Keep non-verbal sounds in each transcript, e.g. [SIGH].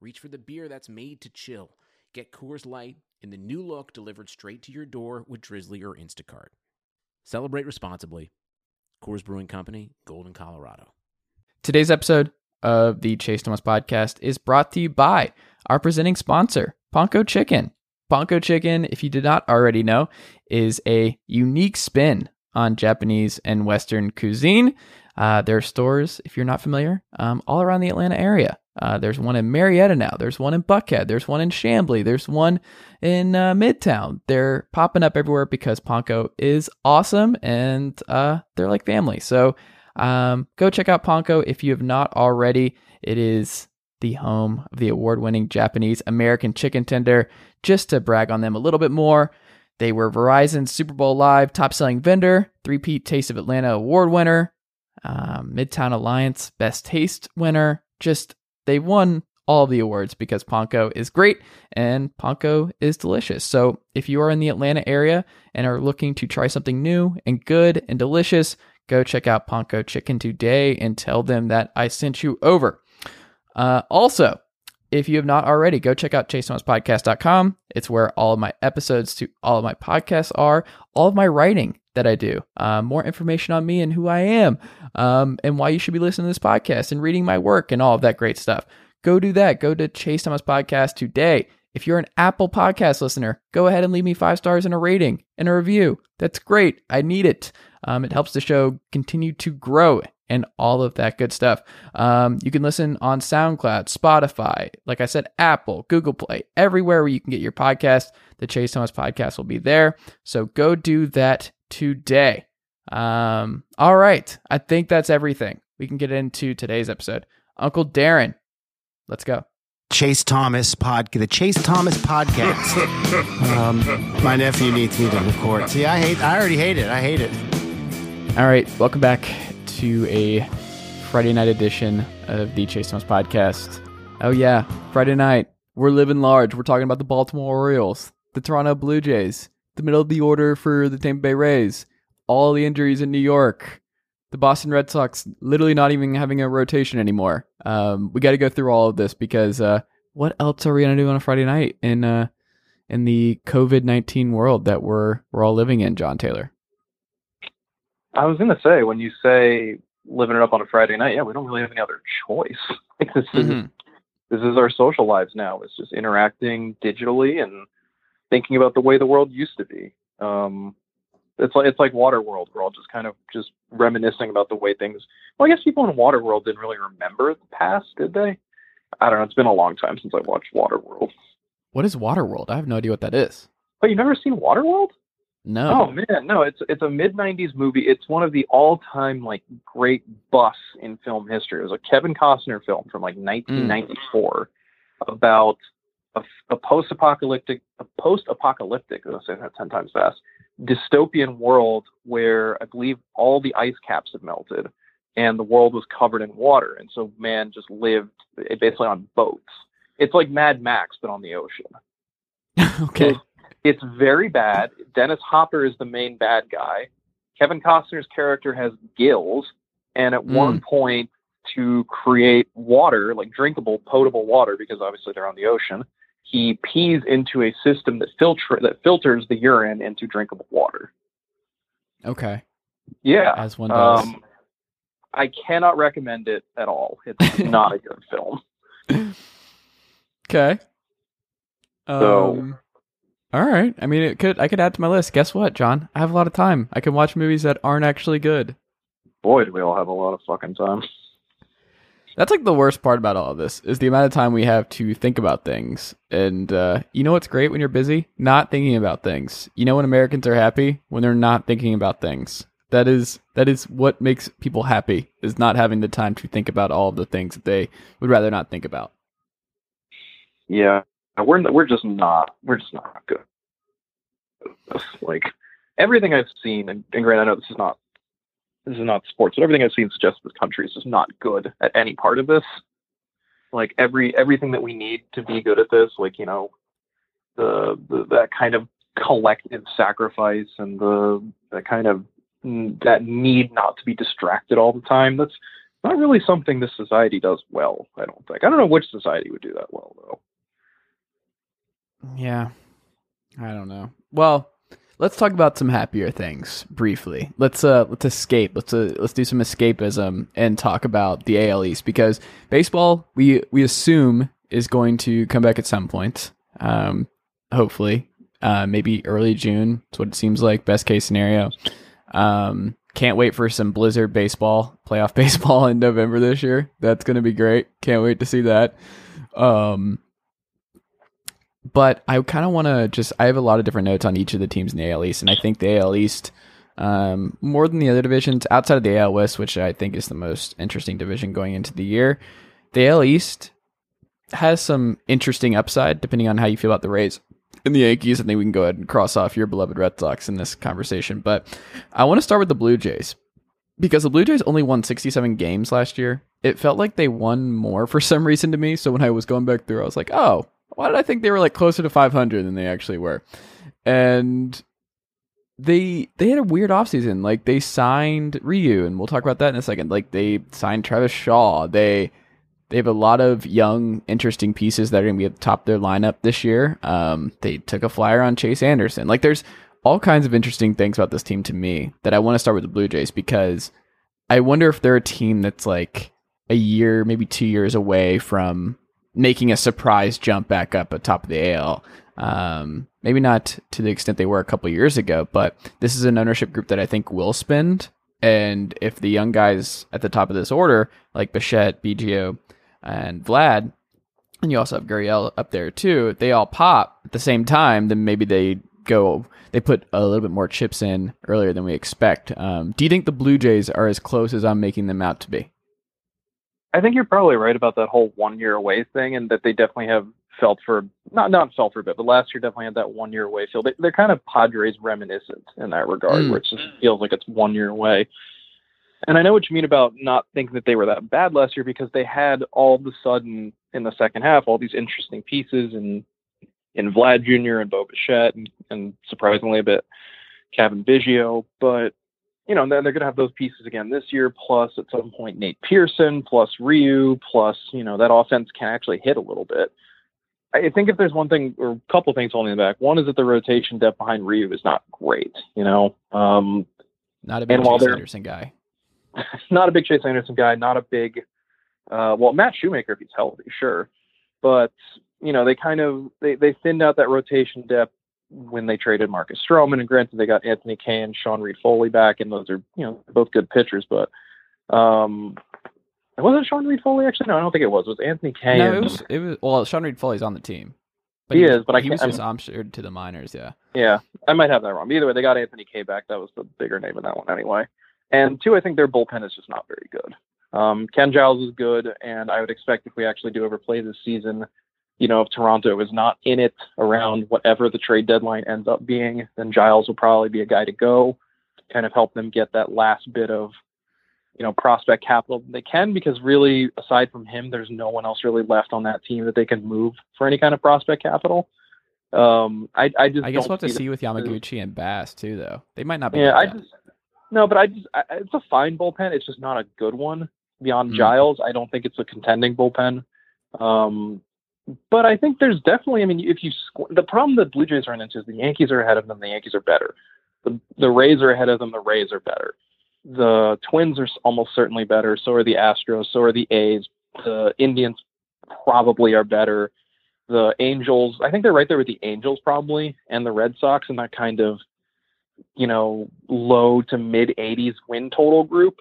reach for the beer that's made to chill. Get Coors Light in the new look delivered straight to your door with Drizzly or Instacart. Celebrate responsibly. Coors Brewing Company, Golden, Colorado. Today's episode of the Chase Thomas podcast is brought to you by our presenting sponsor, Ponko Chicken. Ponko Chicken, if you did not already know, is a unique spin on Japanese and Western cuisine. Uh, there are stores, if you're not familiar, um, all around the Atlanta area. Uh, there's one in Marietta now. There's one in Buckhead. There's one in Chamblee. There's one in uh, Midtown. They're popping up everywhere because Ponko is awesome and uh, they're like family. So um, go check out Ponko if you have not already. It is the home of the award winning Japanese American chicken tender. Just to brag on them a little bit more, they were Verizon's Super Bowl Live top selling vendor, three Peat Taste of Atlanta award winner, um, Midtown Alliance Best Taste winner. Just they won all the awards because Ponko is great and Ponko is delicious. So if you are in the Atlanta area and are looking to try something new and good and delicious, go check out Ponko Chicken today and tell them that I sent you over. Uh, also, if you have not already, go check out chasethomaspodcast.com. It's where all of my episodes to all of my podcasts are, all of my writing that I do, uh, more information on me and who I am, um, and why you should be listening to this podcast and reading my work and all of that great stuff. Go do that. Go to Chase Thomas Podcast today. If you're an Apple Podcast listener, go ahead and leave me five stars and a rating and a review. That's great. I need it. Um, it helps the show continue to grow and all of that good stuff. Um, you can listen on SoundCloud, Spotify, like I said, Apple, Google Play, everywhere where you can get your podcast. The Chase Thomas podcast will be there. So go do that today. Um, all right. I think that's everything. We can get into today's episode. Uncle Darren, let's go. Chase Thomas pod, the Chase Thomas podcast. [LAUGHS] um, my nephew needs me to record. See, I hate. I already hate it. I hate it. All right, welcome back to a Friday night edition of the Chase Thomas podcast. Oh yeah, Friday night. We're living large. We're talking about the Baltimore Orioles, the Toronto Blue Jays, the middle of the order for the Tampa Bay Rays, all the injuries in New York, the Boston Red Sox literally not even having a rotation anymore. Um, we got to go through all of this because uh, what else are we gonna do on a Friday night in uh, in the COVID nineteen world that we're we're all living in, Jon Tayler? I was gonna say when you say living it up on a Friday night, yeah, we don't really have any other choice. [LAUGHS] Like this is Mhm. this is our social lives now. It's just interacting digitally and thinking about the way the world used to be. Um, it's like it's like Waterworld. We're all just kind of just reminiscing about the way things. Well, I guess people in Waterworld didn't really remember the past, did they? I don't know. It's been a long time since I watched Waterworld. What is Waterworld? I have no idea what that is. But you've never seen Waterworld? No. Oh man, no, it's it's a mid '90s movie. It's one of the all-time like great busts in film history. It was a Kevin Costner film from like 1994 about a, a post-apocalyptic, a post-apocalyptic. I'll say that ten times fast. Dystopian world where I believe all the ice caps had melted and the world was covered in water, and so man just lived basically on boats. It's like Mad Max, but on the ocean. [LAUGHS] okay. It's very bad. Dennis Hopper is the main bad guy. Kevin Costner's character has gills, and at hmm. one point, to create water, like drinkable, potable water, because obviously they're on the ocean, he pees into a system that filter that filters the urine into drinkable water. Okay. Yeah, As one does. um, I cannot recommend it at all. It's [LAUGHS] not a good film. Okay. So- Um, all right. I mean, it could. I could add to my list. Guess what, Jon? I have a lot of time. I can watch movies that aren't actually good. Boy, do we all have a lot of fucking time. That's like the worst part about all of this is the amount of time we have to think about things. And uh, you know what's great when you're busy? Not thinking about things. You know when Americans are happy when they're not thinking about things. That is that is what makes people happy is not having the time to think about all of the things that they would rather not think about. yeah, we're we're just not we're just not good. Like everything I've seen, and, and granted, I know this is not this is not sports, but everything I've seen suggests this country is just not good at any part of this. Like every everything that we need to be good at this, like you know, the, the that kind of collective sacrifice and the the kind of that need not to be distracted all the time. That's not really something this society does well. I don't think. I don't know which society would do that well though. Yeah, I don't know. Well, let's talk about some happier things briefly. Let's uh let's escape. Let's uh, let's do some escapism and talk about the AL East because baseball we we assume is going to come back at some point. Um, hopefully, uh, maybe early June. That's what it seems like. Best case scenario. Um, can't wait for some Blizzard baseball, playoff [LAUGHS] baseball in November this year. That's going to be great. Can't wait to see that. Um, but I kind of want to just, I have a lot of different notes on each of the teams in the AL East, and I think the AL East, um, more than the other divisions outside of the AL West, which I think is the most interesting division going into the year, the AL East has some interesting upside depending on how you feel about the Rays and the Yankees. I think we can go ahead and cross off your beloved Red Sox in this conversation. But I want to start with the Blue Jays because the Blue Jays only won 67 games last year. It felt like they won more for [LAUGHS] some reason to me. So when I was going back through, I was like, oh, why did I think they were like closer to 500 than they actually were? And they they had a weird offseason. Like they signed Ryu, and we'll talk about that in a second. Like they signed Travis Shaw. They they have a lot of young, interesting pieces that are going to be at the top of their lineup this year. Um, they took a flyer on Chase Anderson. Like, there's all kinds of interesting things about this team to me that I want to start with the Blue Jays because I wonder if they're a team that's like a year, maybe two years away from making a surprise jump back up atop of the AL. Um, maybe not to the extent they were a couple years ago, but this is an ownership group that I think will spend. And if the young guys at the top of this order, like Bichette, Biggio, and Vlad, and you also have Gurriel up there too. They all pop at the same time. Then maybe they go. They put a little bit more chips in earlier than we expect. Um, do you think the Blue Jays are as close as I'm making them out to be? I think you're probably right about that whole one year away thing, and that they definitely have felt for not not felt for a bit, but last year definitely had that one year away feel. They, are kind of Padres reminiscent in that regard, mm. where it just feels like it's one year away. And I know what you mean about not thinking that they were that bad last year because they had all of a sudden in the second half all these interesting pieces and in Vlad Jr. and Bo Bichette and, and surprisingly a bit Cavan Biggio. But you know, then they're going to have those pieces again this year, plus at some point Nate Pearson, plus Ryu, plus, you know, that offense can actually hit a little bit. I think if there's one thing or a couple things holding them back, one is that the rotation depth behind Ryu is not great, you know. Um, not a big Chase Anderson guy. [LAUGHS] not a big Chase Anderson guy, not a big, uh, well, Matt Shoemaker if he's healthy, sure, but you know they kind of they they thinned out that rotation depth when they traded Marcus Stroman, and granted they got Anthony Kay and Sean Reid-Foley back, and those are you know both good pitchers, but um, it wasn't Sean Reid-Foley actually. No, I don't think it was. It was Anthony Kay. No, and, it was. It was. Well, Sean Reid-Foley's on the team. But he, he is, but I he was just optioned to the minors. Yeah. Yeah, I might have that wrong. But either way, they got Anthony Kay back. That was the bigger name in that one anyway. And two, I think their bullpen is just not very good. Um, Ken Giles is good, and I would expect if we actually do ever play this season, you know, if Toronto is not in it around whatever the trade deadline ends up being, then Giles will probably be a guy to go, kind of help them get that last bit of, you know, prospect capital they can, because really, aside from him, there's no one else really left on that team that they can move for any kind of prospect capital. Um, I, I just I guess we'll have to see with Yamaguchi and Bass too, though. They might not be. Yeah, I just no, but I just I, it's a fine bullpen. It's just not a good one. Beyond mm. Giles, I don't think it's a contending bullpen. Um, but I think there's definitely. I mean, if you the problem that Blue Jays are into is the Yankees are ahead of them. The Yankees are better. The the Rays are ahead of them. The Rays are better. The Twins are almost certainly better. So are the Astros. So are the A's. The Indians probably are better. The Angels, I think they're right there with the Angels probably, and the Red Sox in that kind of you know, low to mid 80s win total group,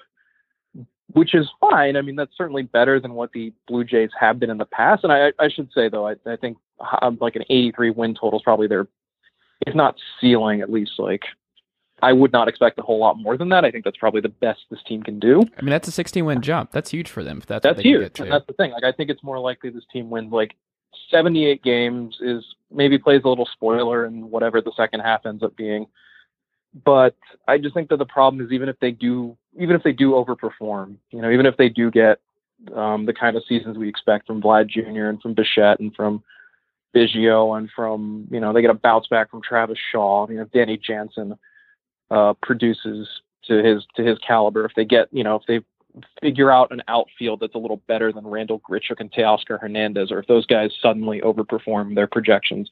which is fine. I mean, that's certainly better than what the Blue Jays have been in the past. And I, I should say, though, I, I think um, like an 83 win total is probably their, if not ceiling, at least like I would not expect a whole lot more than that. I think that's probably the best this team can do. I mean, that's a 16 win jump. That's huge for them. If that's that's huge. that's the thing. Like, I think it's more likely this team wins like 78 games is maybe plays a little spoiler in whatever the second half ends up being. But I just think that the problem is even if they do, even if they do overperform, you know, even if they do get um, the kind of seasons we expect from Vlad Jr. and from Bichette and from Biggio and from, you know, they get a bounce back from Travis Shaw, you know, Danny Jansen uh, produces to his to his caliber. If they get, you know, if they figure out an outfield that's a little better than Randal Grichuk and Teoscar Hernandez, or if those guys suddenly overperform their projections.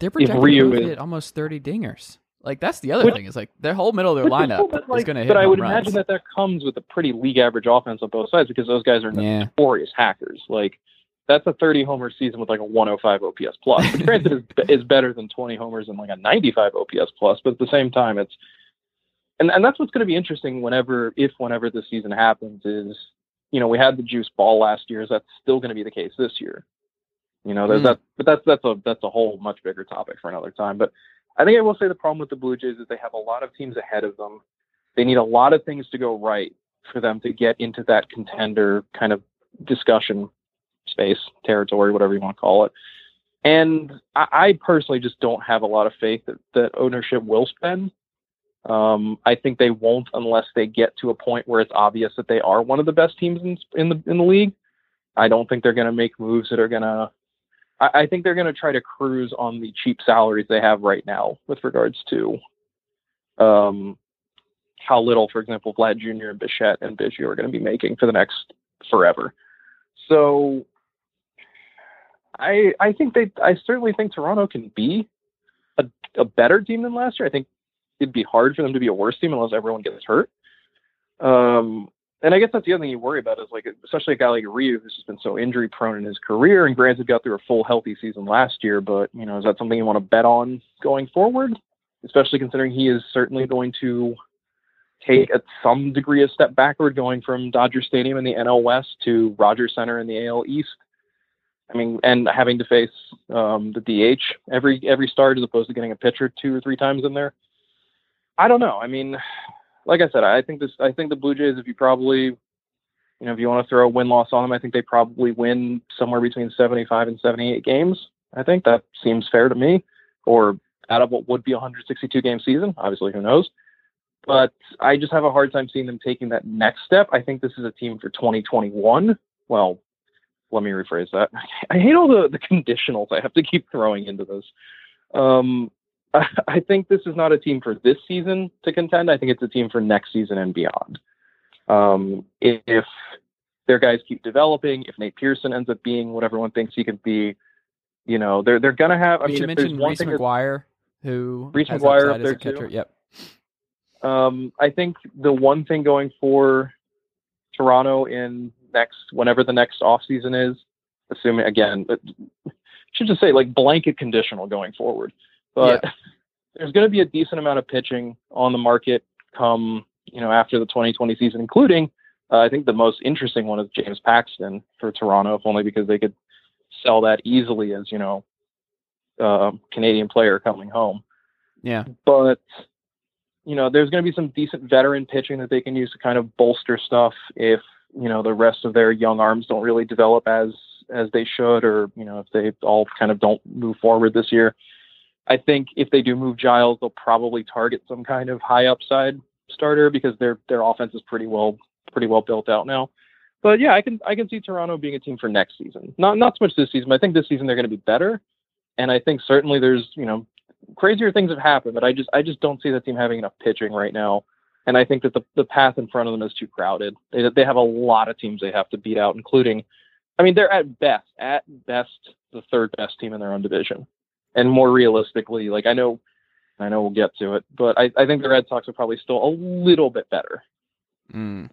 They're projected to hit almost 30 dingers. Like that's the other Which- thing is like their whole middle of their is lineup cool, but, is going to hit But I would runs. imagine that that comes with a pretty league average offense on both sides because those guys are Yeah. notorious hackers. Like that's a 30 homer season with like a 105 OPS plus. Which [LAUGHS] granted is, is better than 20 homers and like a 95 OPS plus, but at the same time, it's and and that's what's going to be interesting whenever if whenever this season happens is you know we had the juice ball last year. Is that still going to be the case this year? You know that, Hmm. that but that's that's a that's a whole much bigger topic for another time. But I think I will say the problem with the Blue Jays is they have a lot of teams ahead of them. They need a lot of things to go right for them to get into that contender kind of discussion space, territory, whatever you want to call it. And I, I personally just don't have a lot of faith that, that ownership will spend. Um, I think they won't unless they get to a point where it's obvious that they are one of the best teams in, in the in the league. I don't think they're going to make moves that are going to. I, I think they're going to try to cruise on the cheap salaries they have right now with regards to um, how little, for example, Vlad Jr. and Bichette and Biggio are going to be making for the next forever. So I I think they I certainly think Toronto can be a, a better team than last year. I think it'd be hard for them to be a worse team unless everyone gets hurt. Um, and I guess that's the other thing you worry about is like especially a guy like Ryu who's just been so injury prone in his career and granted got through a full healthy season last year, but you know, is that something you want to bet on going forward? Especially considering he is certainly going to take at some degree a step backward going from Dodger Stadium in the NL West to Rogers Center in the AL East. I mean, and having to face um, the DH every every start as opposed to getting a pitcher two or three times in there. I don't know. I mean, like I said, I think this. I think the Blue Jays. If you probably, you know, if you want to throw a win loss on them, I think they probably win somewhere between seventy-five and seventy-eight games. I think that seems fair to me, or out of what would be a 162 game season. Obviously, who knows? But I just have a hard time seeing them taking that next step. I think this is a team for 2021. Well, let me rephrase that. [LAUGHS] I hate all the, the conditionals I have to keep throwing into this. Um, [LAUGHS] I, think this is not a team for this season to contend. I think it's a team for next season and beyond. Um, if, their guys keep developing, if Nate Pearson ends up being what everyone thinks he could be, you know, they're they're gonna have. I you mean, should if there's mention one Reese McGuire, who Reese McGuire up there, too. Yep. Um, I think the one thing going for Toronto in next, whenever the next off season is, assuming again, but should just say like blanket conditional going forward. But [LAUGHS] there's going to be a decent amount of pitching on the market come you know after the 2020 season, including uh, I think the most interesting one is James Paxton for Toronto, if only because they could sell that easily as you know uh, Canadian player coming home. Yeah. but you know there's going to be some decent veteran pitching that they can use to kind of bolster stuff if you know the rest of their young arms don't really develop as as they should or you know if they all kind of don't move forward this year i think if they do move giles they'll probably target some kind of high upside starter because their their offense is pretty well pretty well built out now but yeah i can i can see toronto being a team for next season not not so much this season i think this season they're going to be better and i think certainly there's you know crazier things have happened, but I just I just don't see that team having enough pitching right now. And I think that the the path in front of them is too crowded. They they have a lot of teams they have to beat out, including I mean, they're at best, at best the third best team in their own division. And more realistically, like I know I know we'll get to it, but I, I think the Red Sox are probably still a little bit better. Mm.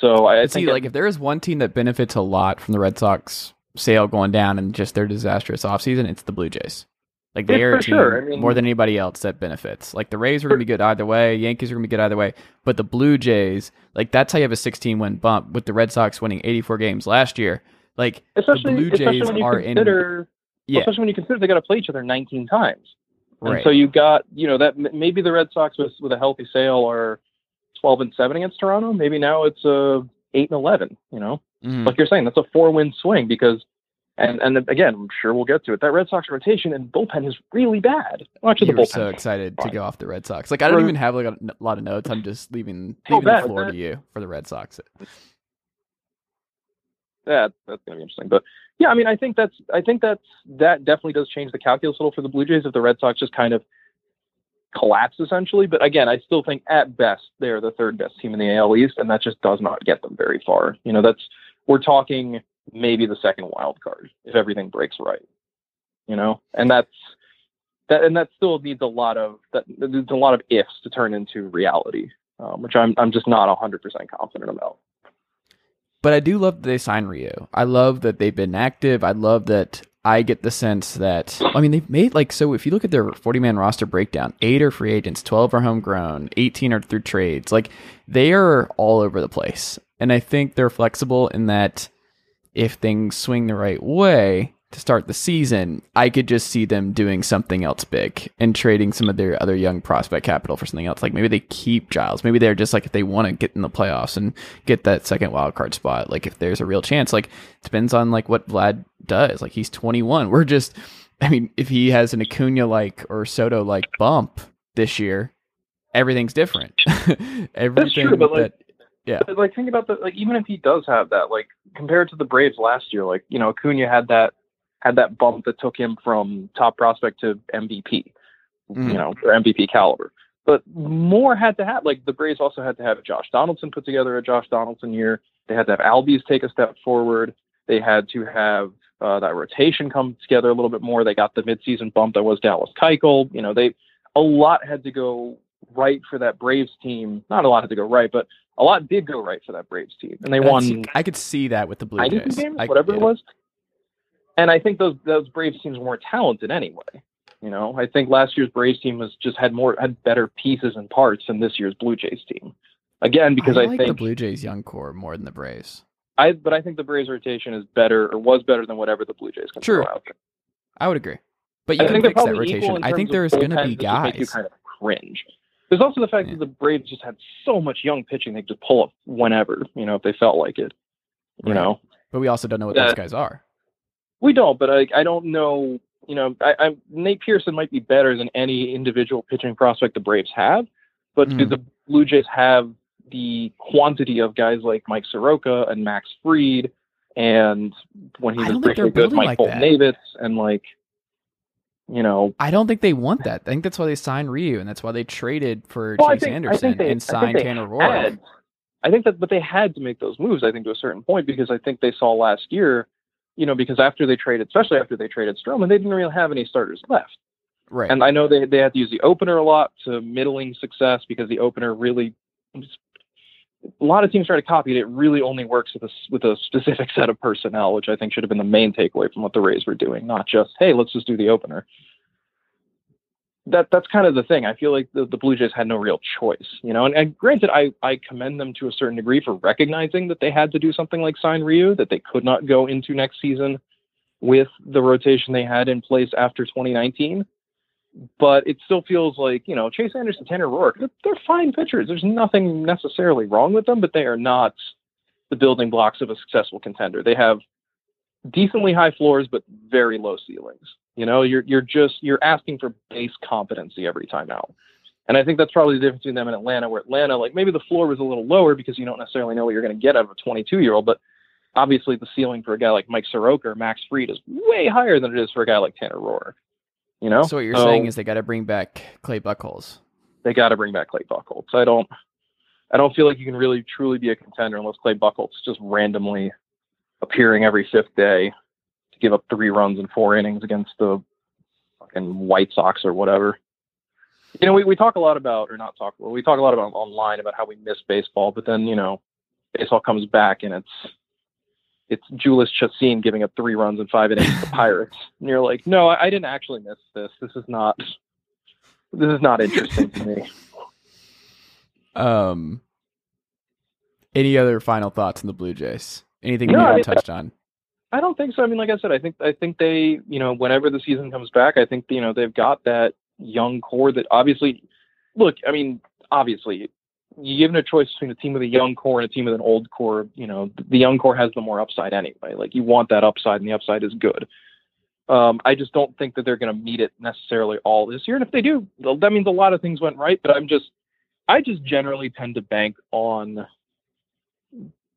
So I, I But see, think like if there is one team that benefits a lot from the Red Sox Sale going down and just their disastrous offseason, it's the Blue Jays. Like they Yeah, are a team sure. I mean- more than anybody else that benefits. Like the Rays are going to be good either way, Yankees are going to be good either way, but the Blue Jays, like that's how you have a 16 win bump with the Red Sox winning 84 games last year. Like especially, the Blue especially Jays when you are in consider yeah, especially when you consider they got to play each other 19 times. And so you got, you know, that maybe the Red Sox with with a healthy Sale are 12 and 7 against Toronto. Maybe now it's a 8 and 11, you know. Mhm. Like you're saying, that's a four win swing because And and again, I'm sure we'll get to it. That Red Sox rotation and bullpen is really bad. Well, actually, You the were bullpen. so excited to go off the Red Sox. Like I don't even have like a lot of notes. I'm just leaving leaving the floor to you for the Red Sox. That that's gonna be interesting. But yeah, I mean, I think that's I think that's that definitely does change the calculus a little for the Blue Jays if the Red Sox just kind of collapse essentially. But again, I still think at best they're the third best team in the AL East, and that just does not get them very far. You know, that's we're talking maybe the second wild card if everything breaks right. You know, and that's that, and that still needs a lot of that. needs a lot of ifs to turn into reality, um, which I'm I'm just not hundred percent confident about. But I do love that they signed Ryu. I love that they've been active. I love that I get the sense that I mean they've made like so if you look at their 40 man roster breakdown, eight are free agents, 12 are homegrown, 18 are through trades. Like they are all over the place. And I think they're flexible in that if things swing the right way to start the season, I could just see them doing something else big and trading some of their other young prospect capital for something else. Like maybe they keep Giles. Maybe they're just like if they want to get in the playoffs and get that second wild card spot. Like if there's a real chance, like it depends on like what Vlad does. Like he's 21. We're just, I mean, if he has an Acuna like or Soto like bump this year, everything's different. [LAUGHS] Everything but, like, that Yeah. But, like think about the like even if he does have that like compared to the Braves last year, like you know Acuna had that had that bump that took him from top prospect to MVP, Mhm. you know, or MVP caliber. But more had to have like the Braves also had to have Josh Donaldson put together a Josh Donaldson year. They had to have Albies take a step forward. They had to have uh, that rotation come together a little bit more. They got the midseason bump that was Dallas Keuchel. You know, they a lot had to go right for that Braves team. Not a lot had to go right, but a lot did go right for that Braves team, and they could won I could see that with the Blue Jays. games, I- whatever it was. And I think those those Braves teams were more talented anyway. You know, I think last year's Braves team was just had more had better pieces and parts than this year's Blue Jays team. Again, because I, I, like the Blue Jays young core more than the Braves. I but I think the Braves rotation is better or was better than whatever the Blue Jays can True. throw out there. I would agree. But you I can think fix that rotation. I think there's going to be just make you guys. kind of cringe. There's also the fact Yeah. that the Braves just had so much young pitching they could just pull up whenever, you know, if they felt like it. You Right. know, But we also don't know what those guys are. We don't, but I I don't know. You know, I, I Nate Pearson might be better than any individual pitching prospect the Braves have, but do Mhm. the Blue Jays have the quantity of guys like Mike Soroka and Max Fried, and when he was think good, Mike like. Navitz, and like, you know, I don't think they want that. I think that's why they signed Ryu, and that's why they traded for Well, Chase think- Anderson they- and signed Tanner Roark. I think that, but they had to make those moves. I think to a certain point because I think they saw last year, you know, because after they traded, especially after they traded Stroman, they didn't really have any starters left. Right. And I know they they had to use the opener a lot to middling success because the opener really a lot of teams try to copy it. It really only works with a with a specific set of personnel, which I think should have been the main takeaway from what the Rays were doing, not just hey, let's just do the opener. That that's kind of the thing. I feel like the, the Blue Jays had no real choice, you know. And, and granted, I I commend them to a certain degree for recognizing that they had to do something like sign Ryu, that they could not go into next season with the rotation they had in place after 2019 but it still feels like you know Chase Anderson, Tanner Roark, they're, they're fine pitchers. There's nothing necessarily wrong with them, but they are not the building blocks of a successful contender. They have decently high floors, but very low ceilings. You know, you're you're just you're asking for base competency every time out. And I think that's probably the difference between them and Atlanta, where Atlanta, like maybe the floor was a little lower because you don't necessarily know what you're going to get out of a 22 year old, but obviously the ceiling for a guy like Mike Soroka or Max Fried is way higher than it is for a guy like Tanner Roark. You know, so what you're saying is they got to bring back Clay Buchholz. they got to bring back Clay Buchholz. I don't, I don't feel like you can really truly be a contender unless Clay Buchholz just randomly appearing every fifth day give up three runs in four innings against the fucking White Sox or whatever. You know, we, we talk a lot about, or not talk, well, we talk a lot about online about how we miss baseball, but then you know, baseball comes back and it's it's Jhoulys Chacin giving up three runs in five innings to the [LAUGHS] Pirates, and you're like, no, I, I didn't actually miss this. This is not. This is not interesting to me. [LAUGHS] Um, any other final thoughts on the Blue Jays? Anything No, we haven't touched on? I don't think so. I mean, like I said, I think I think they, you know, whenever the season comes back, I think you know they've got that young core that obviously, look, I mean, obviously, you given a choice between a team with a young core and a team with an old core, you know, the young core has the more upside anyway. Like you want that upside, and the upside is good. Um, I just don't think that they're going to meet it necessarily all this year. And if they do, that means a lot of things went right. But I'm just, I just generally tend to bank on,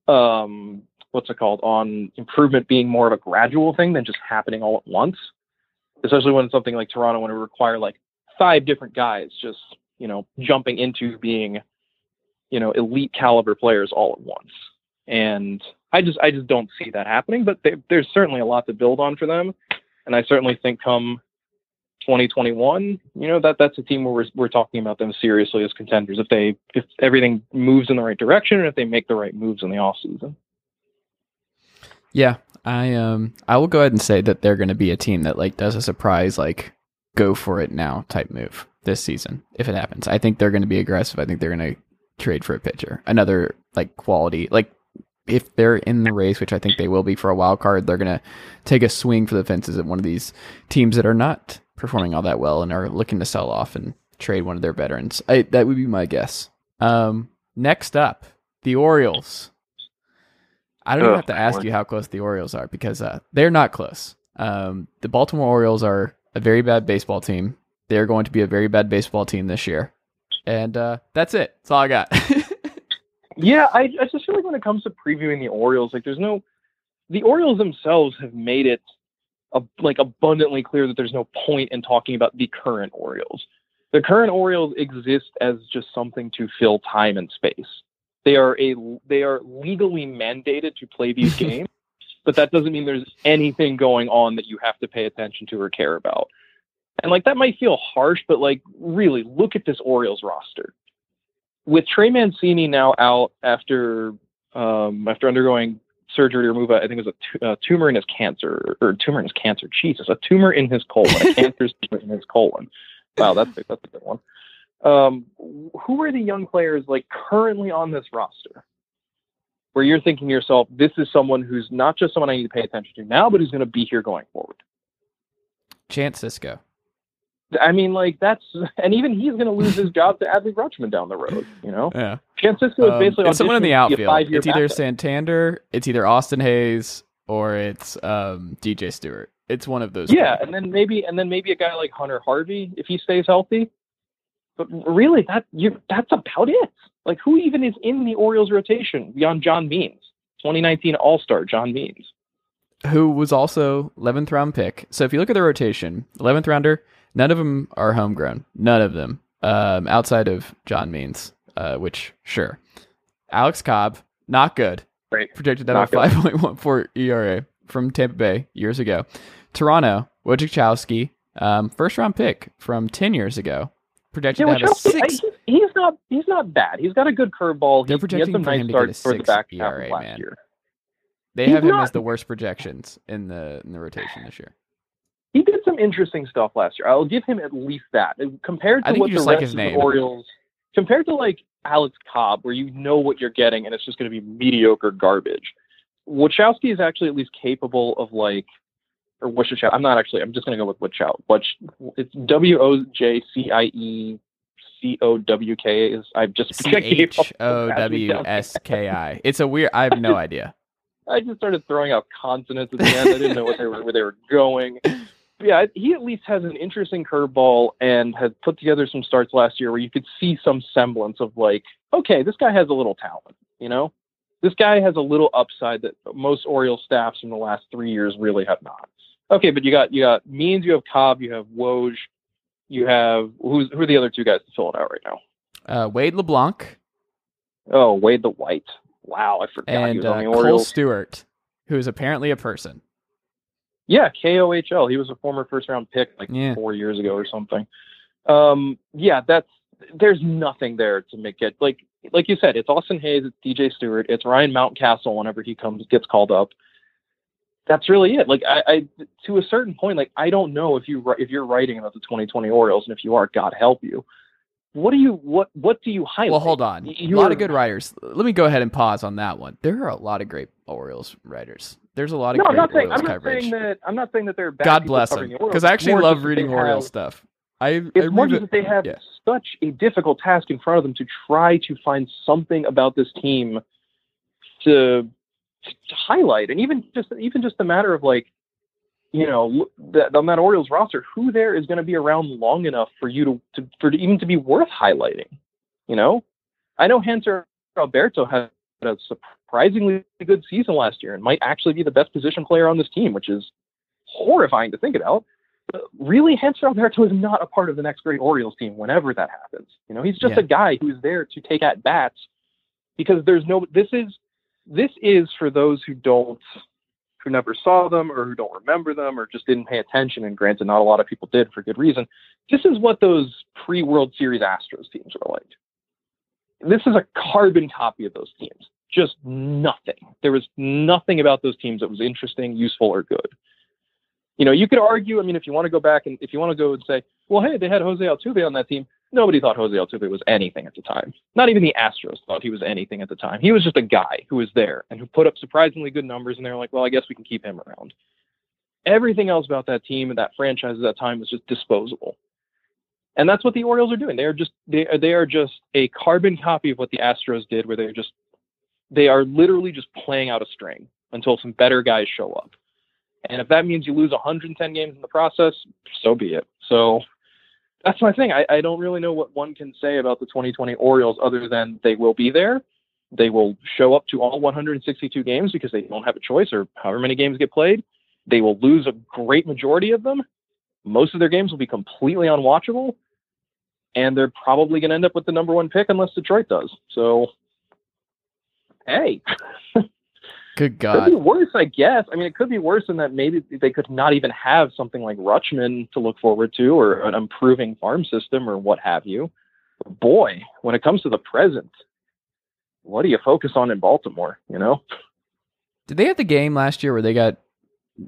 um, what's it called, on improvement being more of a gradual thing than just happening all at once. Especially when it's something like Toronto, when it would require like five different guys just, you know, jumping into being, you know, elite caliber players all at once. And I just, I just don't see that happening. But they, there's certainly a lot to build on for them and I certainly think come 2021, you know that that's a team where we're we're talking about them seriously as contenders if they if everything moves in the right direction and if they make the right moves in the off season. Yeah, I um I will go ahead and say that they're going to be a team that like does a surprise like go for it now type move this season if it happens. I think they're going to be aggressive. I think they're going to trade for a pitcher, another like quality like if they're in the race, which I think they will be for a wild card, they're going to take a swing for the fences at one of these teams that are not performing all that well and are looking to sell off and trade one of their veterans. I, that would be my guess. Um, next up, the Orioles. I don't even have to ask you how close the Orioles are because uh, they're not close. Um, the Baltimore Orioles are a very bad baseball team. They're going to be a very bad baseball team this year. And uh, that's it. That's all I got. [LAUGHS] Yeah, I, I just feel like when it comes to previewing the Orioles, like there's no, the Orioles themselves have made it a, like abundantly clear that there's no point in talking about the current Orioles. The current Orioles exist as just something to fill time and space. They are a they are legally mandated to play these [LAUGHS] games, but that doesn't mean there's anything going on that you have to pay attention to or care about. And like that might feel harsh, but like really look at this Orioles roster with Trey Mancini now out after um, after undergoing surgery to remove, a, I think it was a, t- a tumor in his cancer or tumor in his cancer. Jesus, a tumor in his colon, a [LAUGHS] cancer in his colon. Wow, that's a, that's a good one. Um, who are the young players like currently on this roster? Where you're thinking to yourself, this is someone who's not just someone I need to pay attention to now, but who's going to be here going forward. Chance Sisco. I mean, like that's, and even he's going to lose his job to Adley Rutschman down the road. You know, yeah. Francisco is Um, basically it's someone in the outfield. It's either backup. Santander, it's either Austin Hays, or it's um, DJ Stewart. It's one of those. Yeah, three. and then maybe and then maybe a guy like Hunter Harvey if he stays healthy. But really, that you that's about it. Like who even is in the Orioles rotation beyond John Means, 2019 All Star John Means. who was also 11th round pick. So if you look at the rotation, 11th rounder, none of them are homegrown. None of them, um, outside of John Means, uh, which sure. Alex Cobb, not good. Right. Projected at a 5.14 ERA from Tampa Bay years ago. Toronto, Wojciechowski, um, first round pick from 10 years ago. Projected Yeah, to have a Wachowski, I- six. he's, not he's not bad. He's got a good curveball. They're He- projecting for nice him to get a starts for the six ERA, last man. year. They he's have him not- as the worst projections in the in the rotation this year. He did some interesting stuff last year. I'll give him at least that. Compared to what the like rest his of the Orioles, compared to like Alex Cobb, where you know what you're getting and it's just going to be mediocre garbage. Wachowski is actually at least capable of like, or Wachowski. I'm not actually. I'm just going to go with Wachow. Wach. It's W O J C I E C O W K. Is I've just C H O W. S K I. [LAUGHS] It's a weird. I have no idea. [LAUGHS] I just started throwing out consonants at the end. I didn't know what they were where they were going. Yeah, he at least has an interesting curveball and had put together some starts last year where you could see some semblance of like, okay, this guy has a little talent. You know, this guy has a little upside that most Orioles staffs in the last three years really have not. Okay, but you got you got Means, you have Cobb, you have Woj, you have who's who are the other two guys to fill it out right now? Uh, Wade LeBlanc Oh, Wade the White. Wow, I forgot and uh, Kohl Orioles. Stewart, who is apparently a person. Yeah, KOHL. He was a former first round pick like Yeah. four years ago or something. Um, yeah, that's there's nothing there to make it like like you said. It's Austin Hays, it's DJ Stewart, it's Ryan Mountcastle whenever he comes gets called up. That's really it. Like I, I to a certain point, like I don't know if you if you're writing about the 2020 Orioles, and if you are, God help you. What do you what what do you highlight? Well, hold on. Y- A lot of good writers. Let me go ahead and pause on that one. There are a lot of great Orioles writers. There's a lot of No, I'm great not saying Orioles I'm not coverage. saying that I'm not saying that they're bad God bless them the because I actually love reading Orioles have- stuff. I, It's I more just that they have yeah. such a difficult task in front of them to try to find something about this team to to highlight, and even just even just a matter of like, you know, that on that Orioles roster, who there is going to be around long enough for you to, to for even to be worth highlighting? You know, I know Hanser Alberto had a surprisingly good season last year and might actually be the best position player on this team, which is horrifying to think about. But really, Hanser Alberto is not a part of the next great Orioles team whenever that happens. You know, he's just Yeah. a guy who's there to take at bats because there's no. This is this is for those who don't who never saw them or who don't remember them or just didn't pay attention. And granted, not a lot of people did for good reason. This is what those pre World Series Astros teams were like. This is a carbon copy of those teams. Just nothing. There was nothing about those teams that was interesting, useful, or good. You know, you could argue. I mean, if you want to go back and if you want to go and say, well, hey, they had Jose Altuve on that team. Nobody thought Jose Altuve was anything at the time. Not even the Astros thought he was anything at the time. He was just a guy who was there and who put up surprisingly good numbers. And they're like, well, I guess we can keep him around. Everything else about that team and that franchise at that time was just disposable. And that's what the Orioles are doing. They are just they are, they are just a carbon copy of what the Astros did, where they're just they are literally just playing out a string until some better guys show up. And if that means you lose 110 games in the process, so be it. So that's my thing. I, I don't really know what one can say about the 2020 Orioles other than they will be there. They will show up to all 162 games because they don't have a choice or however many games get played. They will lose a great majority of them. Most of their games will be completely unwatchable. And they're probably going to end up with the number one pick unless Detroit does. So, hey, [LAUGHS] Good could be worse, I guess. I mean, it could be worse in that maybe they could not even have something like Rutschman to look forward to, or an improving farm system, or what have you. But boy, when it comes to the present, what do you focus on in Baltimore? You know, Did they have the game last year where they got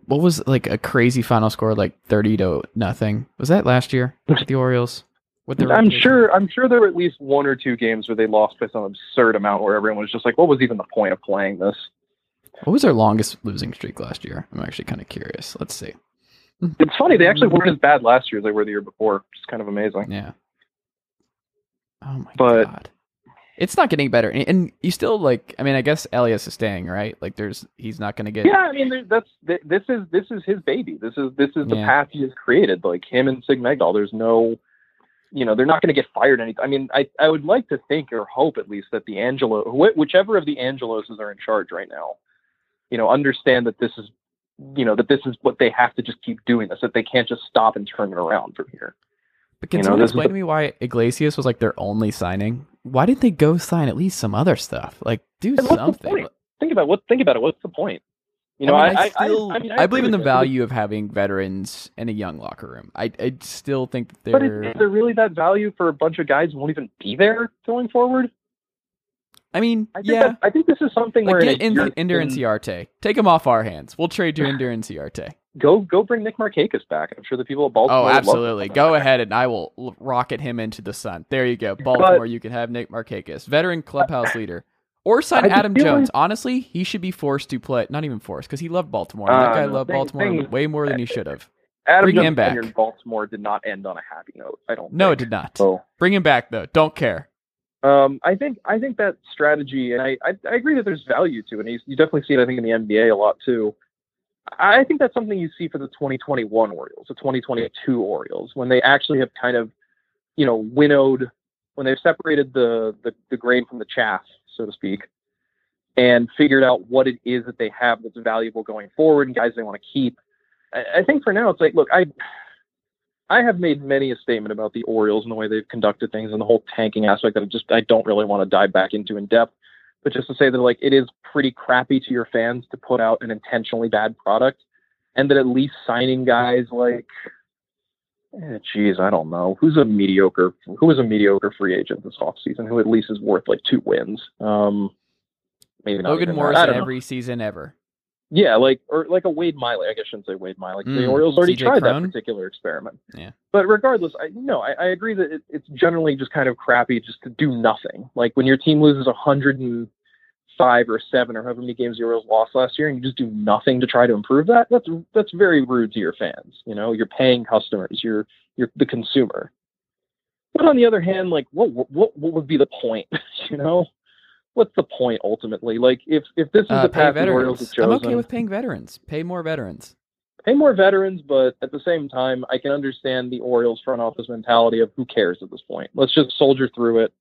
what was like a crazy final score, like thirty to nothing? Was that last year with the Orioles? With their I'm sure. I'm sure there were at least one or two games where they lost by some absurd amount, where everyone was just like, "What was even the point of playing this?" What was their longest losing streak last year? I'm actually kind of curious. Let's see. It's funny they actually weren't mm-hmm. as bad last year as they were the year before. It's kind of amazing. Yeah. Oh my But- god. It's not getting better, and, and you still like. I mean, I guess Elias is staying, right? Like, there's he's not going to get. Yeah, I mean there- that's this is this is his baby. This is this is the Yeah. path he has created. Like him and Sig Mejdal. There's no, you know, they're not going to get fired. Any. I mean, I I would like to think or hope at least that the Angelo, wh- whichever of the Angeloses are in charge right now, you know, understand that this is, you know, that this is what they have to just keep doing. This that they can't just stop and turn it around from here. But can you someone is explain the- to me why Iglesias was like their only signing? Why didn't they go sign at least some other stuff? Like, do And what's the something. Think about what. Think about it. What's the point? You know, I, I mean, I, still, I, mean, believe in the value of having veterans in a young locker room. I, I still think that But is, they're. is there really that value for a bunch of guys who won't even be there going forward? I mean, I think yeah. that, I think this is something Like where get in a in, year- Ender and Ciarte. Take him off our hands. We'll trade you Ender and [SIGHS] Ciarte. go go bring Nick Markakis back. I'm sure the people of Baltimore. Oh, absolutely. Go ahead and I will rocket him into the sun. There you go. Baltimore, you can have Nick Markakis, veteran clubhouse leader. Or sign I Adam Jones. like- Honestly, he should be forced to play. Not even forced, because he loved Baltimore. and that Uh, guy loved thing- Baltimore thing- way more than he should have. Adam bring Jones' him back. in Baltimore did not end on a happy note. I don't. No, it did not. So, Bring him back though. Don't care. Um, I think I think that strategy, and I, I I agree that there's value to it. And you, you definitely see it, I think, in the NBA a lot too. I think that's something you see for the 2021 Orioles, the 2022 Orioles, when they actually have kind of, you know, winnowed, when they've separated the the, the grain from the chaff, so to speak, and figured out what it is that they have that's valuable going forward and guys they want to keep. I, I think for now it's like, look, I I have made many a statement about the Orioles and the way they've conducted things and the whole tanking aspect that I just I don't really want to dive back into in depth. But just to say that like it is pretty crappy to your fans to put out an intentionally bad product, and that at least signing guys like, eh, geez, I don't know who's a mediocre who is a mediocre free agent this offseason who at least is worth like two wins. Um, maybe not Logan even that. Morris I in don't know. every season ever. Yeah, like or like a Wade Miley. I guess I shouldn't say Wade Miley. Mm, the Orioles already tried Cron? that particular experiment. Yeah. But regardless, I no, I, I agree that it, it's generally just kind of crappy just to do nothing. Like when your team loses five or seven or however many games the Orioles lost last year, and you just do nothing to try to improve that, that's that's very rude to your fans. You know, you're paying customers, you're you're the consumer. But on the other hand, like what what what would be the point? [LAUGHS] you know, what's the point ultimately? Like if if this is Uh, the path the Orioles have chosen, I'm okay with paying veterans. Pay more veterans. pay more veterans, but at the same time, I can understand the Orioles front office mentality of who cares at this point. Let's just soldier through it,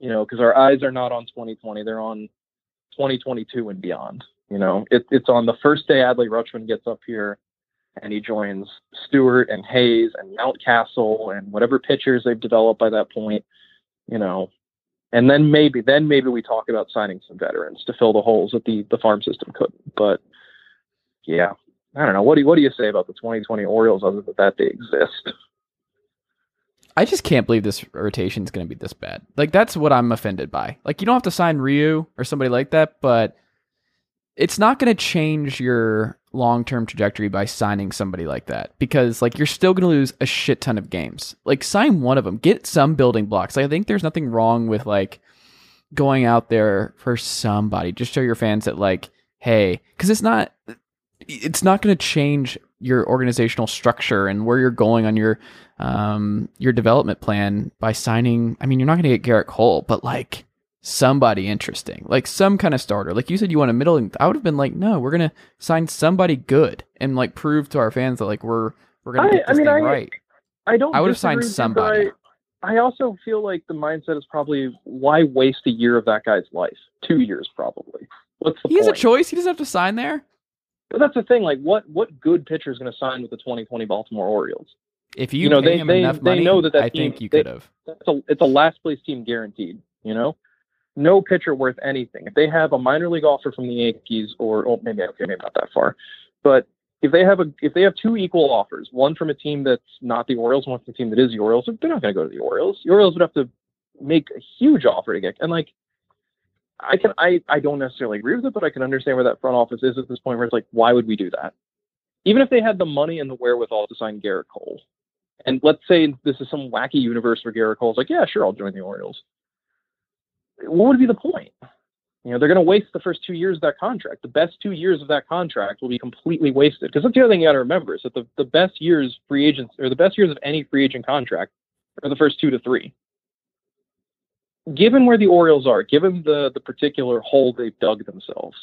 you know, because our eyes are not on 2020; they're on 2022 and beyond. You know, it, it's on the first day Adley Rutschman gets up here and he joins Stewart and Hays and Mountcastle and whatever pitchers they've developed by that point. You know, and then maybe then maybe we talk about signing some veterans to fill the holes that the the farm system couldn't. But yeah, I don't know. What do you, what do you say about the 2020 Orioles other than that they exist? I just can't believe this rotation is going to be this bad. Like that's what I'm offended by. Like you don't have to sign Ryu or somebody like that, but it's not going to change your long-term trajectory by signing somebody like that because like you're still going to lose a shit ton of games. Like sign one of them, get some building blocks. I think there's nothing wrong with like going out there for somebody. Just show your fans that like, hey, cuz it's not it's not going to change your organizational structure and where you're going on your um, your development plan by signing. I mean, you're not going to get Gerrit Cole, but like somebody interesting, like some kind of starter. Like you said, you want a middle. I would have been like, no, we're going to sign somebody good and like prove to our fans that like we're we're going I- to get I this mean, thing I- right. I don't. I would have signed disagree with you, but somebody. I, I also feel like the mindset is probably why waste a year of that guy's life? Two years probably. What's the He has a choice. He doesn't have to sign there. But that's the thing. Like, what what good pitcher is going to sign with the 2020 Baltimore Orioles? If you, You know, they- him they- enough they money, know that that I team- think you could have. A it's a last place team guaranteed. You know, no pitcher worth anything. If they have a minor league offer from the Yankees, or oh, maybe okay, maybe not that far, but if they have a if they have two equal offers, one from a team that's not the Orioles, one from a team that is the Orioles, they're not going to go to the Orioles. The Orioles would have to make a huge offer to get and like. I can I, I don't necessarily agree with it, but I can understand where that front office is at this point where it's like, why would we do that? Even if they had the money and the wherewithal to sign Gerrit Cole. And let's say this is some wacky universe where Gerrit Cole's like, yeah, sure, I'll join the Orioles. What would be the point? You know, they're going to waste the first two years of that contract. The best two years of that contract will be completely wasted. Because that's the other thing you got to remember is that the, the best years free agents or the best years of any free agent contract are the first two to three. Given where the Orioles are, given the the particular hole they've dug themselves,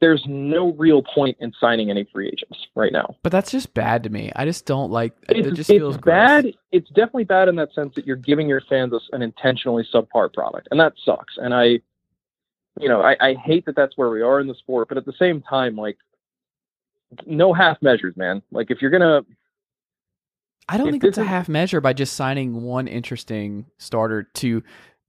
there's no real point in signing any free agents right now. But that's just bad to me. I just don't like. It It's, just it's feels bad. gross. It's definitely bad in that sense that you're giving your fans a- an intentionally subpar product, and that sucks. And I, you know, I, I hate that that's where we are in the sport. But at the same time, like, no half measures, man. Like, if you're gonna, I don't think it's a half measure by just signing one interesting starter to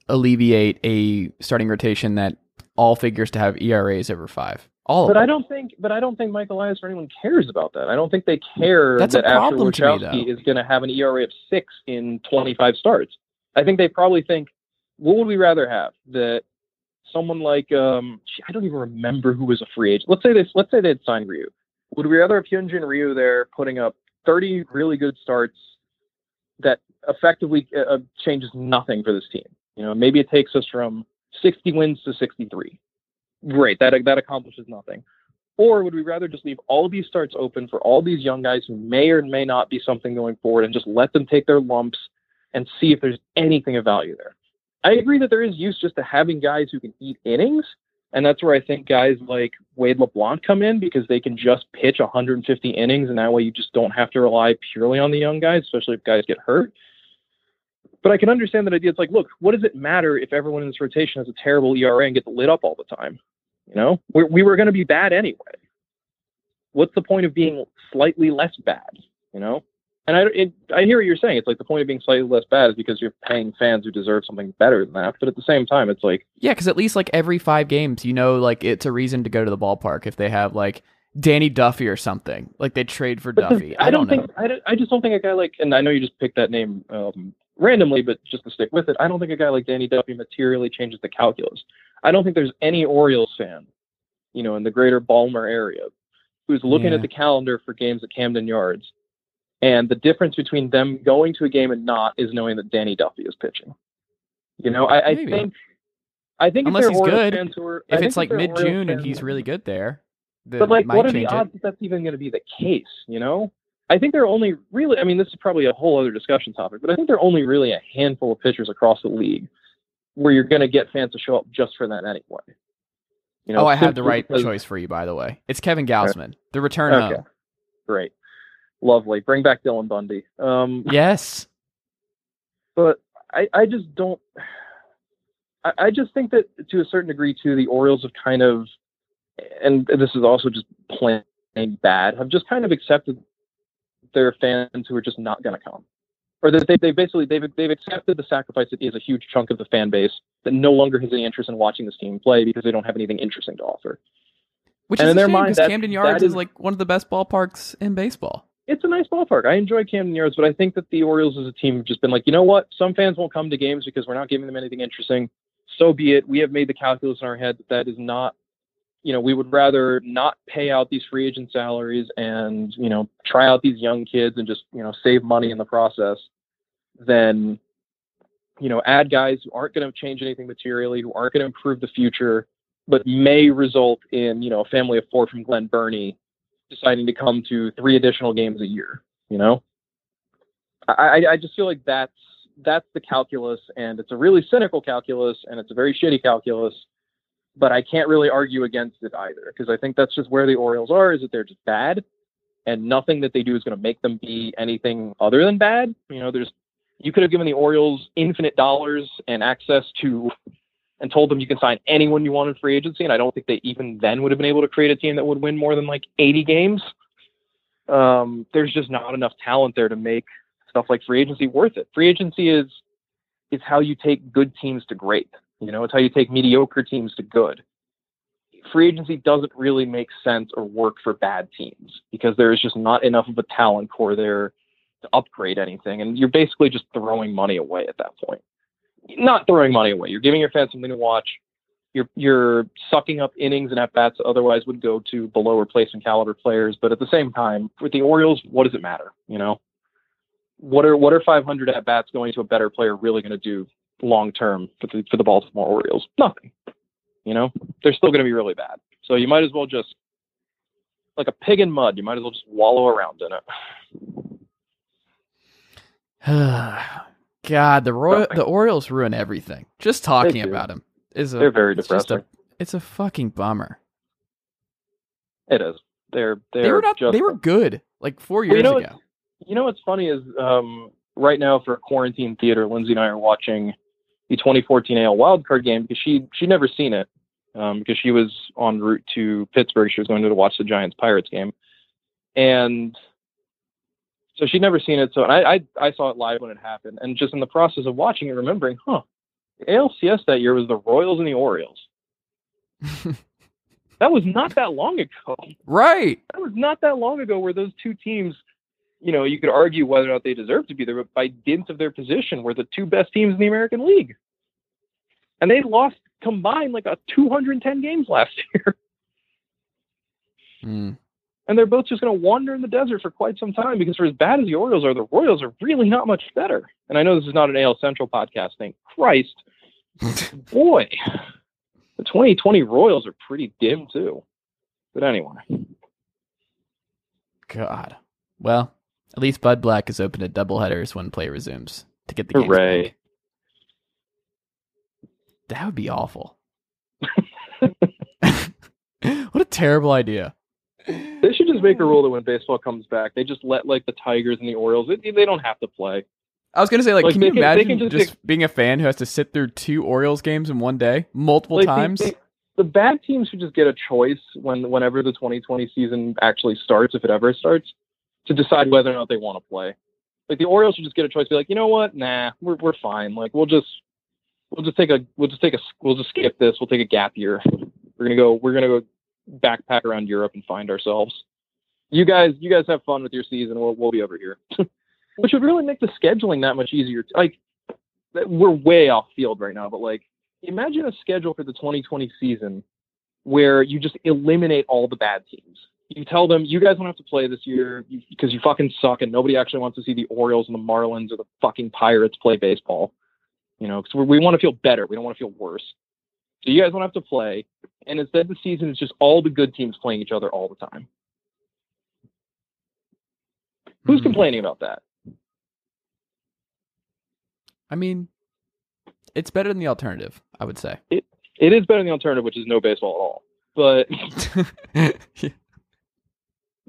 alleviate a starting rotation that all figures to have ERAs over five. All but I don't think, but I don't think Michael Elias or anyone cares about that. I don't think they care That's that Asher problem to me, Wojciechowski though. is going to have an ERA of six in 25 starts. I think they probably think, what would we rather have? That someone like, um, I don't even remember who was a free agent. Let's say this. Let's say they'd signed Ryu. Would we rather have Hyunjin Ryu there putting up 30 really good starts that effectively uh, uh, changes nothing for this team? You know, maybe it takes us from 60 wins to 63. Great, that that accomplishes nothing. Or would we rather just leave all these starts open for all these young guys who may or may not be something going forward and just let them take their lumps and see if there's anything of value there? I agree that there is use just to having guys who can eat innings. And that's where I think guys like Wade LeBlanc come in because they can just pitch 150 innings, and that way you just don't have to rely purely on the young guys, especially if guys get hurt. But I can understand that idea. It's like, look, what does it matter if everyone in this rotation has a terrible ERA and gets lit up all the time? You know, we we were going to be bad anyway. What's the point of being slightly less bad? You know, and I it, I hear what you're saying. It's like the point of being slightly less bad is because you're paying fans who deserve something better than that. But at the same time, it's like Yeah, because at least like every five games, you know, like it's a reason to go to the ballpark if they have like Danny Duffy or something. Like they trade for But the- Duffy. I, don't, know. think I, don't- I just don't think a guy like and I know you just picked that name um, randomly, but just to stick with it, I don't think a guy like Danny Duffy materially changes the calculus. I don't think there's any Orioles fan, you know, in the greater Balmer area who's looking Yeah. at the calendar for games at Camden Yards, and the difference between them going to a game and not is knowing that Danny Duffy is pitching. You know, I, I think I think Unless if he's Orioles good. are, If think it's like mid June and he's really good there, then But like, might what are the it. odds that that's even going to be the case? You know, I think there are only really. I mean, this is probably a whole other discussion topic, but I think there are only really a handful of pitchers across the league where you're going to get fans to show up just for that anyway. You know, oh, I have the right because- choice for you, by the way. It's Kevin Gausman, the return Okay, home. great, lovely. Bring back Dylan Bundy. Um, Yes. but I, I just don't. I, I just think that to a certain degree, too, the Orioles have kind of, and this is also just plain bad, have just kind of accepted their fans who are just not going to come, or that they they basically they've they've accepted the sacrifice that is a huge chunk of the fan base that no longer has any interest in watching this team play because they don't have anything interesting to offer. Which And is in their shame mind, that- Camden Yards is is- like one of the best ballparks in baseball. it's a nice ballpark. I enjoy Camden Yards, but I think that the Orioles as a team have just been like, you know what? Some fans won't come to games because we're not giving them anything interesting. So be it. We have made the calculus in our head that that is not, you know, we would rather not pay out these free agent salaries and, you know, try out these young kids and just, you know, save money in the process than, you know, add guys who aren't going to change anything materially, who aren't going to improve the future, but may result in, you know, a family of four from Glen Burnie deciding to come to three additional games a year. You know, I, I- just feel like that's that's the calculus, and it's a really cynical calculus, and it's a very shitty calculus. But I can't really argue against it either because I think that's just where the Orioles are. Is that they're just bad, and nothing that they do is going to make them be anything other than bad. You know, there's you could have given the Orioles infinite dollars and access to and told them you can sign anyone you want in free agency, and I don't think they even then would have been able to create a team that would win more than like 80 games. Um, there's just not enough talent there to make stuff like free agency worth it. Free agency is is how you take good teams to great. You know, it's how you take mediocre teams to good. Free agency doesn't really make sense or work for bad teams because there is just not enough of a talent core there to upgrade anything, and you're basically just throwing money away at that point not throwing money away. You're giving your fans something to watch. You're you're sucking up innings and at bats that otherwise would go to below replacement caliber players. But at the same time, with the Orioles, what does it matter? You know, what are what are 500 at bats going to a better player really going to do long term for the for the Baltimore Orioles? Nothing. You know, they're still going to be really bad. So you might as well just like a pig in mud. You might as well just wallow around in it. [SIGHS] God, the Roy- the Orioles ruin everything. Just talking about them is a They're very it's depressing. a it's a fucking bummer. It is. They're they're They were not just they were good like 4 Well, years you know ago. You know what's funny is um, right now for quarantine theater, Lindsay and I are watching the 2014 AL wildcard game because she she'd never seen it um, because she was en route to Pittsburgh. She was going to watch the Giants Pirates game, and so she'd never seen it. So and I, I I saw it live when it happened, and just in the process of watching it, remembering, huh, the ALCS that year was the Royals and the Orioles. [LAUGHS] That was not that long ago right. that was not that long ago where those two teams, you know, you could argue whether or not they deserve to be there, but by dint of their position, were the two best teams in the American League. And they lost combined like a 210 games last [LAUGHS] year. Mm. And they're both just going to wander in the desert for quite some time because for as bad as the Orioles are, the Royals are really not much better. And I know this is not an AL Central podcast thing. Christ, [LAUGHS] boy, the 2020 Royals are pretty dim too. But anyway, God. Well, at least Bud Black has opened a doubleheaders when play resumes to get the games hooray. back. That would be awful. [LAUGHS] [LAUGHS] what a terrible idea. They should just make a rule that when baseball comes back, they just let like the Tigers and the Orioles. They, they don't have to play. I was gonna say, like, Like, can you can- imagine can just, just being a fan who has to sit through two Orioles games in one day, multiple Like, they- times? they- the bad teams should just get a choice when whenever the 2020 season actually starts, if it ever starts, to decide whether or not they want to play. Like the Orioles should just get a choice. Be like, you know what? Nah, we're we're fine. Like we'll just we'll just take a we'll just take a we'll just skip this. We'll take a gap year. We're gonna go we're gonna go backpack around Europe and find ourselves. You guys you guys have fun with your season. We'll we'll be over here. [LAUGHS] Which would really make the scheduling that much easier. Like we're way off field right now, but like imagine a schedule for the 2020 season where you just eliminate all the bad teams. You tell them you guys don't have to play this year because you fucking suck and nobody actually wants to see the Orioles and the Marlins or the fucking Pirates play baseball. You know, because we want to feel better. We don't want to feel worse. So you guys don't have to play, and instead the season is just all the good teams playing each other all the time. Who's Hmm. complaining about that? I mean, it's better than the alternative, I would say. It It is better than the alternative, which is no baseball at all. But [LAUGHS]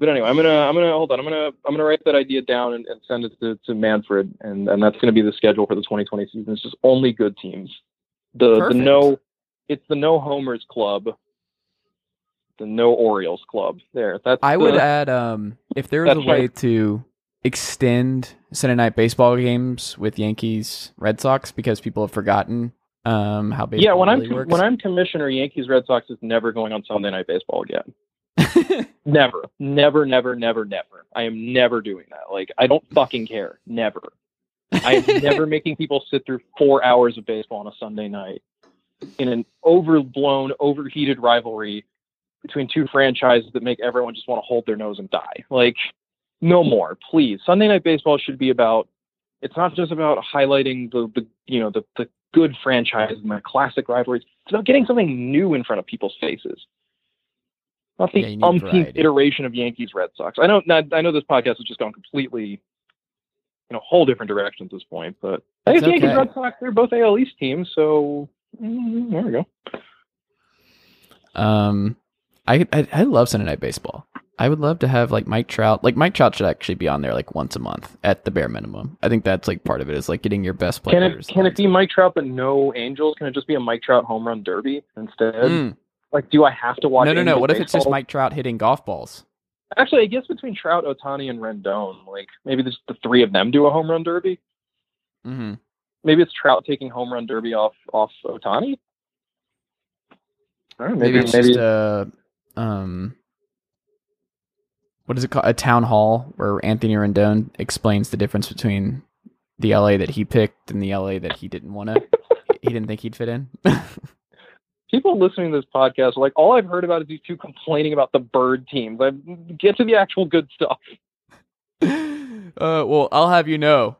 but anyway, I'm gonna I'm gonna hold on. I'm gonna I'm gonna write that idea down and, and send it to, to Manfred, and and that's gonna be the schedule for the 2020 season. It's just only good teams. The Perfect. the no, it's the no homers club. The no Orioles club. There. That's I would add um if there was a way right. to extend Sunday night baseball games with Yankees Red Sox because people have forgotten um how baseball yeah. When really I'm works. when I'm commissioner, Yankees Red Sox is never going on Sunday Night Baseball again. [LAUGHS] Never, never, never, never, never. I am never doing that. Like, I don't fucking care. Never. I am never [LAUGHS] making people sit through four hours of baseball on a Sunday night in an overblown, overheated rivalry between two franchises that make everyone just want to hold their nose and die. Like, no more, please. Sunday night baseball should be about. It's not just about highlighting the, the you know the the good franchises and the classic rivalries. It's about getting something new in front of people's faces. Not the Yeah, umpteenth iteration of Yankees Red Sox. I know not, I know this podcast has just gone completely you know whole different direction at this point, but I It's think Yankees. Red Sox they're both AL East teams, so mm, there we go. um I, I I love Sunday night baseball. I would love to have like Mike Trout. Like Mike Trout should actually be on there like once a month at the bare minimum. I think that's like part of it is like getting your best Can players. it can it be Mike Trout but no Angels? Can it just be a Mike Trout home run derby instead? Mm. Like, do I have to watch? No, no, no. What if it's just? Mike Trout hitting golf balls? Actually, I guess between Trout, Ohtani, and Rendon, like maybe just the three of them do a home run derby. Mm-hmm. Maybe it's Trout taking home run derby off off Ohtani. Know, Maybe, maybe it's maybe just a um, what is it called? A town hall where Anthony Rendon explains the difference between the LA that he picked and the LA that he didn't want to. [LAUGHS] he didn't think he'd fit in. [LAUGHS] people listening to this podcast are like, all I've heard about is these two complaining about the bird teams. I get to the actual good stuff. [LAUGHS] uh, well, I'll have you know,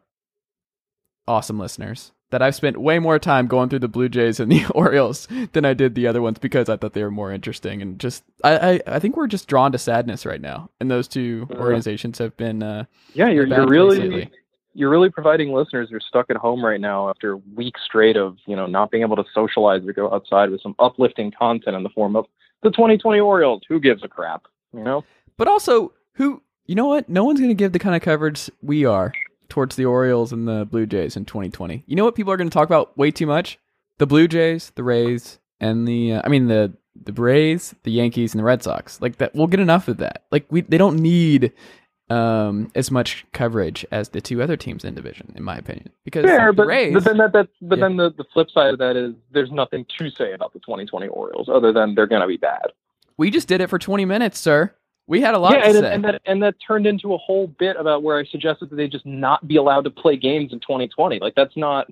awesome listeners, that I've spent way more time going through the Blue Jays and the [LAUGHS] Orioles than I did the other ones because I thought they were more interesting. And just, I, I, I think we're just drawn to sadness right now. And those two organizations have been, uh, Yeah, you're you're really lately. You're really providing listeners who are stuck at home right now after weeks straight of you know not being able to socialize or go outside with some uplifting content in the form of the 2020 Orioles. Who gives a crap? You know. But also, who you know what? No one's going to give the kind of coverage we are towards the Orioles and the Blue Jays in 2020. You know what people are going to talk about way too much? The Blue Jays, the Rays, and the uh, I mean the the Rays, the Yankees, and the Red Sox. Like that, we'll get enough of that. Like we, they don't need um as much coverage as the two other teams in division, in my opinion. Because Fair, the but, Rays, but then that, that but Yeah. then the, the flip side of that is there's nothing to say about the 2020 Orioles other than they're going to be bad. we just did it for 20 minutes, sir. We had a lot yeah, to and, say. and that and that turned into a whole bit about where I suggested that they just not be allowed to play games in 2020. Like that's not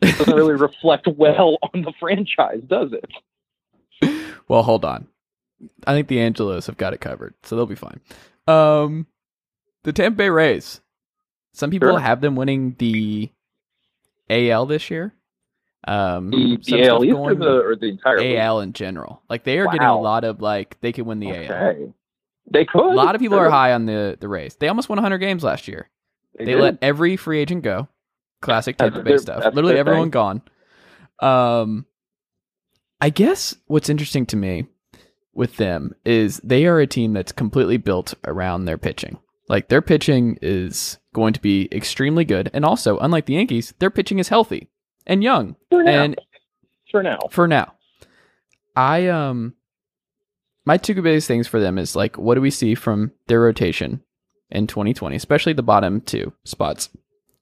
doesn't really [LAUGHS] reflect well on the franchise, does it? Well, hold on. I think the Angelos have got it covered, so they'll be fine. Um, the Tampa Bay Rays. Some people Sure. have them winning the AL this year. Um, The, the AL or the or the entire league? AL in general. Like they are getting a lot of like they could win the AL. They could. A lot of people are high on the the Rays. They almost won 100 games last year. They, did. let every free agent go. Classic Tampa Bay stuff. Literally everyone thing. gone. Um, I guess what's interesting to me with them is they are a team that's completely built around their pitching. Like their pitching is going to be extremely good, and also unlike the Yankees, their pitching is healthy and young. for now. And for now. for now. I um my two biggest things for them is like what do we see from their rotation in 2020, especially the bottom two spots.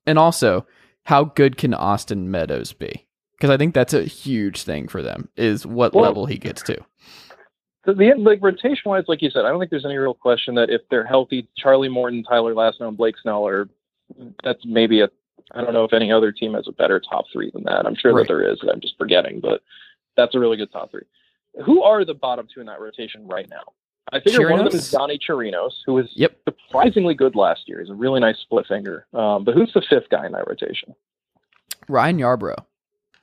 And also, how good can Austin Meadows be? Because I think that's a huge thing for them is what Well- level he gets to. The, the like rotation wise, like you said, I don't think there's any real question that if they're healthy, Charlie Morton, Tyler Glasnow, and Blake Snell are. That's maybe a. I don't know if any other team has a better top three than that. I'm sure Right. that there is. I'm just forgetting, but that's a really good top three. Who are the bottom two in that rotation right now? I figure one of them is Chirinos? Yonny Chirinos, who was Yep. surprisingly good last year. He's a really nice split finger. Um, but who's the fifth guy in that rotation? Ryan Yarbrough.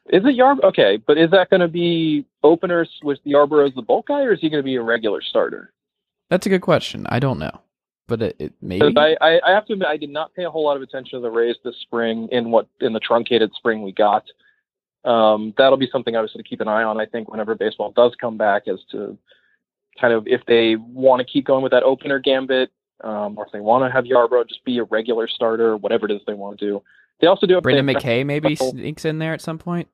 Is it Yarbrough? Okay, but is that going to be openers with Yarbrough as the bulk guy, or is he going to be a regular starter? That's a good question. I don't know, but it, it maybe. I, I, I have to admit, I did not pay a whole lot of attention to the Rays this spring in what in the truncated spring we got. Um, that'll be something obviously to keep an eye on. I think whenever baseball does come back, as to kind of if they want to keep going with that opener gambit, um, or if they want to have Yarbrough just be a regular starter, whatever it is they want to do. They also do they- McKay maybe sneaks in there at some point.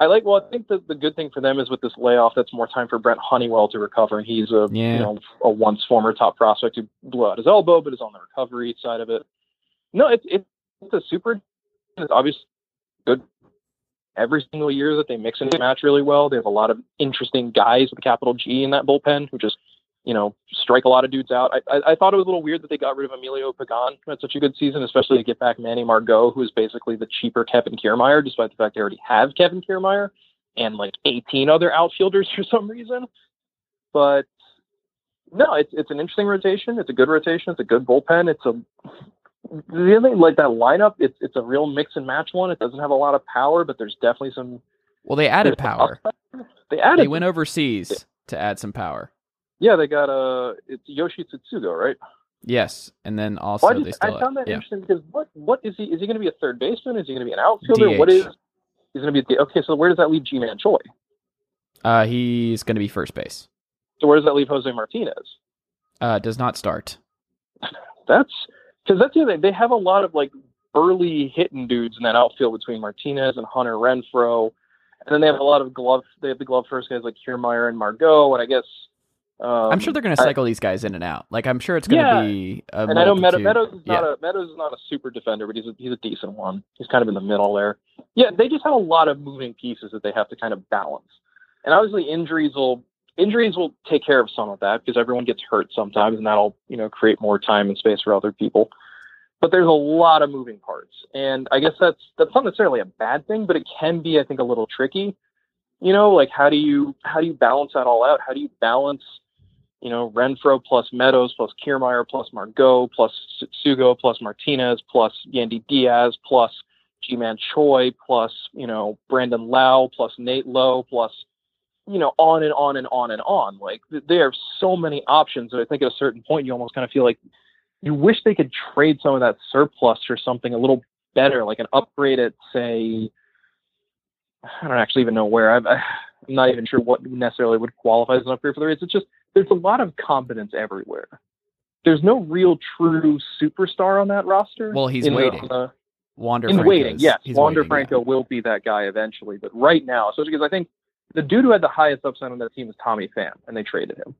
I like. Well, I think the the good thing for them is with this layoff, that's more time for Brent Honeywell to recover, and he's a Yeah. you know a once former top prospect who blew out his elbow, but is on the recovery side of it. No, it's it's, it's a super. It's obviously good. Every single year that they mix and match really well, they have a lot of interesting guys with a capital G in that bullpen who just you know strike a lot of dudes out. I I, I thought it was a little weird that they got rid of Emilio Pagan. That's such a good season, especially to get back Manny Margot, who is basically the cheaper Kevin Kiermaier, despite the fact they already have Kevin Kiermaier and like 18 other outfielders [LAUGHS] for some reason. But no, it's it's an interesting rotation. It's a good rotation. It's a good bullpen. It's a really like that lineup. It's it's a real mix and match one. It doesn't have a lot of power, but there's definitely some. Well, they added power. They added. They went overseas to add some power. Yeah, they got uh, it's Yoshi Tsutsugo, right? Yes, and then also Well, I, they still I found that yeah. interesting because what what is he? Is he going to be a third baseman? Is he going to be an outfielder? What DH. is? He's going to be okay. So where does that leave Ji-Man Choi? Uh, he's going to be first base. So where does that leave Jose Martinez? Uh, does not start. [LAUGHS] That's because that's the other thing. They have a lot of like early hitting dudes in that outfield between Martinez and Hunter Renfroe, and then they have a lot of glove. They have the glove first guys like Kiermaier and Margot, and I guess. Um, I'm sure they're going to I- cycle these guys in and out. Like I'm sure it's going to Yeah. be a and I know Meadow, multitude- Meadows is not yeah. a Meadows is not a super defender, but he's a, he's a decent one. He's kind of in the middle there. Yeah, they just have a lot of moving pieces that they have to kind of balance, and obviously injuries will injuries will take care of some of that because everyone gets hurt sometimes, and that'll you know create more time and space for other people. But there's a lot of moving parts, and I guess that's that's not necessarily a bad thing, but it can be I think a little tricky. You know, like how do you how do you balance that all out? How do you balance you know, Renfroe plus Meadows plus Kiermaier plus Margot plus Sugo plus Martinez plus Yandy Diaz plus Ji-Man Choi plus, you know, Brandon Lowe plus Nate Lowe plus, you know, on and on and on and on. Like th- there are so many options that I think at a certain point you almost kind of feel like you wish they could trade some of that surplus for something a little better, like an upgraded, say, I don't actually even know where. I've, [SIGHS] I'm not even sure what necessarily would qualify as an upgrade for the Rays. It's just there's a lot of competence everywhere. There's no real true superstar on that roster. Well, he's in the- waiting. uh, Wander in Franco's- waiting, yes, Wander waiting, Franco will be that guy eventually. But right now, especially because I think the dude who had the highest upside on that team is Tommy Pham, and they traded him.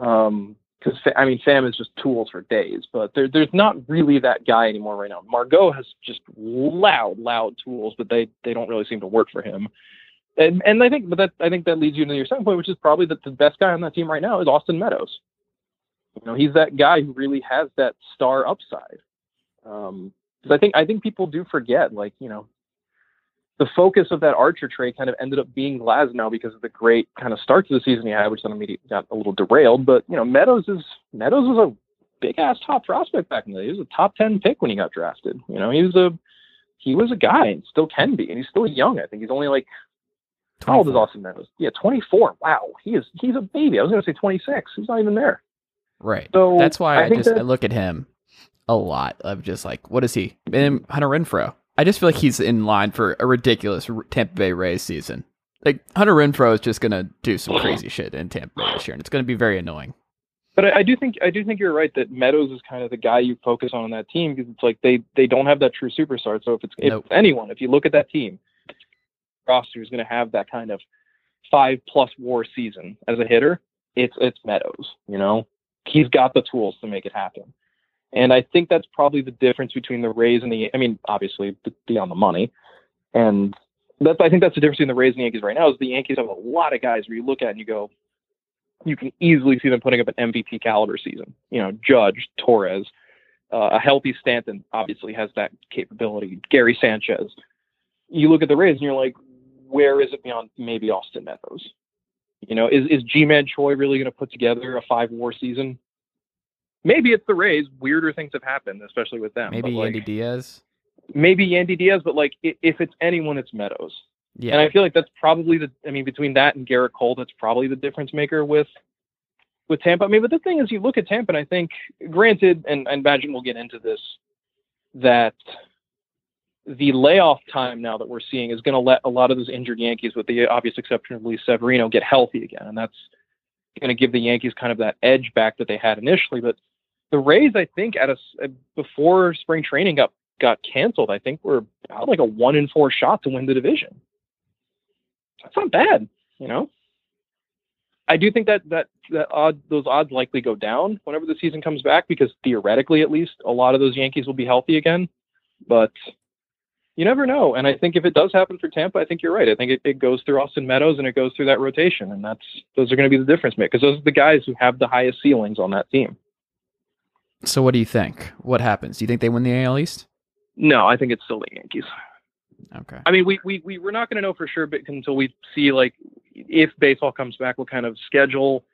Um, because I mean, Pham is just tools for days, but there, there's not really that guy anymore right now. Margot has just loud, loud tools, but they they don't really seem to work for him. And and I think, but that I think that leads you to your second point, which is probably that the best guy on that team right now is Austin Meadows. You know, he's that guy who really has that star upside. Um, 'cause I think I think people do forget, like you know, the focus of that Archer trade kind of ended up being Glasnow because of the great kind of start to the season he had, which then immediately got a little derailed. But you know, Meadows is Meadows was a big ass top prospect back in the day. He was a top ten pick when he got drafted. You know, he was a he was a guy and still can be, and he's still young. I think he's only like how old is 24. Austin Meadows? Yeah, twenty four. Wow, he is he's a baby. I was going to say twenty six. He's not even there. Right. So That's why I, think just I look at him a lot of just like, what is he? And Hunter Renfroe. I just feel like he's in line for a ridiculous Tampa Bay Rays season. Like Hunter Renfroe is just gonna do some crazy shit in Tampa Bay this year, and it's gonna be very annoying. But I, I do think I do think you're right that Meadows is kind of the guy you focus on on that team because it's like they they don't have that true superstar. So if it's if Nope. anyone, if you look at that team, roster is going to have that kind of five plus WAR season as a hitter, it's it's Meadows. You know, he's got the tools to make it happen. And I think that's probably the difference between the Rays and the. I mean, obviously beyond the money, and that's I think that's the difference between the Rays and the Yankees right now. Is the Yankees have a lot of guys where you look at and you go, you can easily see them putting up an MVP caliber season. You know, Judge, Torres, uh, a healthy Stanton obviously has that capability. Gary Sanchez. You look at the Rays and you're like, where is it beyond maybe Austin Meadows? You know, is is Ji-Man Choi really going to put together a five WAR season? Maybe it's the Rays. Weirder things have happened, especially with them. Maybe like, Andy Diaz. maybe Yandy Diaz, but like if it's anyone, it's Meadows. Yeah. And I feel like that's probably the. I mean, between that and Gerrit Cole, that's probably the difference maker with with Tampa. I mean, but the thing is, you look at Tampa, and I think, granted, and I imagine we'll get into this, that the layoff time now that we're seeing is going to let a lot of those injured Yankees, with the obvious exception of Luis Severino, get healthy again, and that's going to give the Yankees kind of that edge back that they had initially. But the Rays, I think, at a uh, before spring training got got canceled, I think we're about like a one in four shot to win the division. That's not bad, you know. I do think that that that odd those odds likely go down whenever the season comes back because theoretically, at least, a lot of those Yankees will be healthy again. But you never know. And I think if it does happen for Tampa, I think you're right. I think it, it goes through Austin Meadows and it goes through that rotation, and that's those are going to be the difference makers because those are the guys who have the highest ceilings on that team. So what do you think? What happens? Do you think they win the AL East? No, I think it's still the Yankees. Okay. I mean, we we, we we're not going to know for sure, but until we see like if baseball comes back, what kind of schedule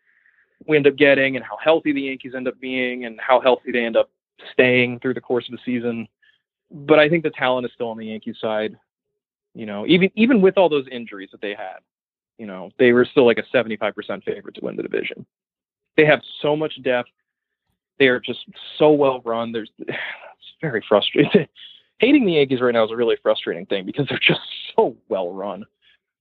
we end up getting, and how healthy the Yankees end up being, and how healthy they end up staying through the course of the season. But I think the talent is still on the Yankees side. You know, even even with all those injuries that they had, you know, they were still like a 75% favorite to win the division. They have so much depth. They are just so well run. There's [SIGHS] it's very frustrating. [LAUGHS] Hating the Yankees right now is a really frustrating thing because they're just [LAUGHS] so well run.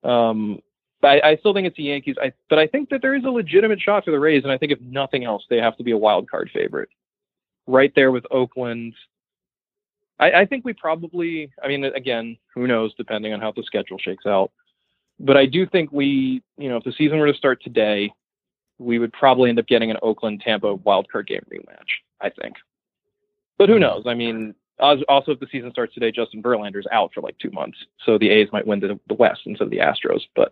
Um, I, I still think it's the Yankees. I, but I think that there is a legitimate shot for the Rays, and I think if nothing else, they have to be a wild card favorite, right there with Oakland. I, I think we probably. I mean, again, who knows, depending on how the schedule shakes out. But I do think we, you know, if the season were to start today, we would probably end up getting an Oakland Tampa wild card game rematch. I think. But who knows? I mean, also if the season starts today, Justin Verlander's out for like two months, so the A's might win the, the West instead of the Astros. But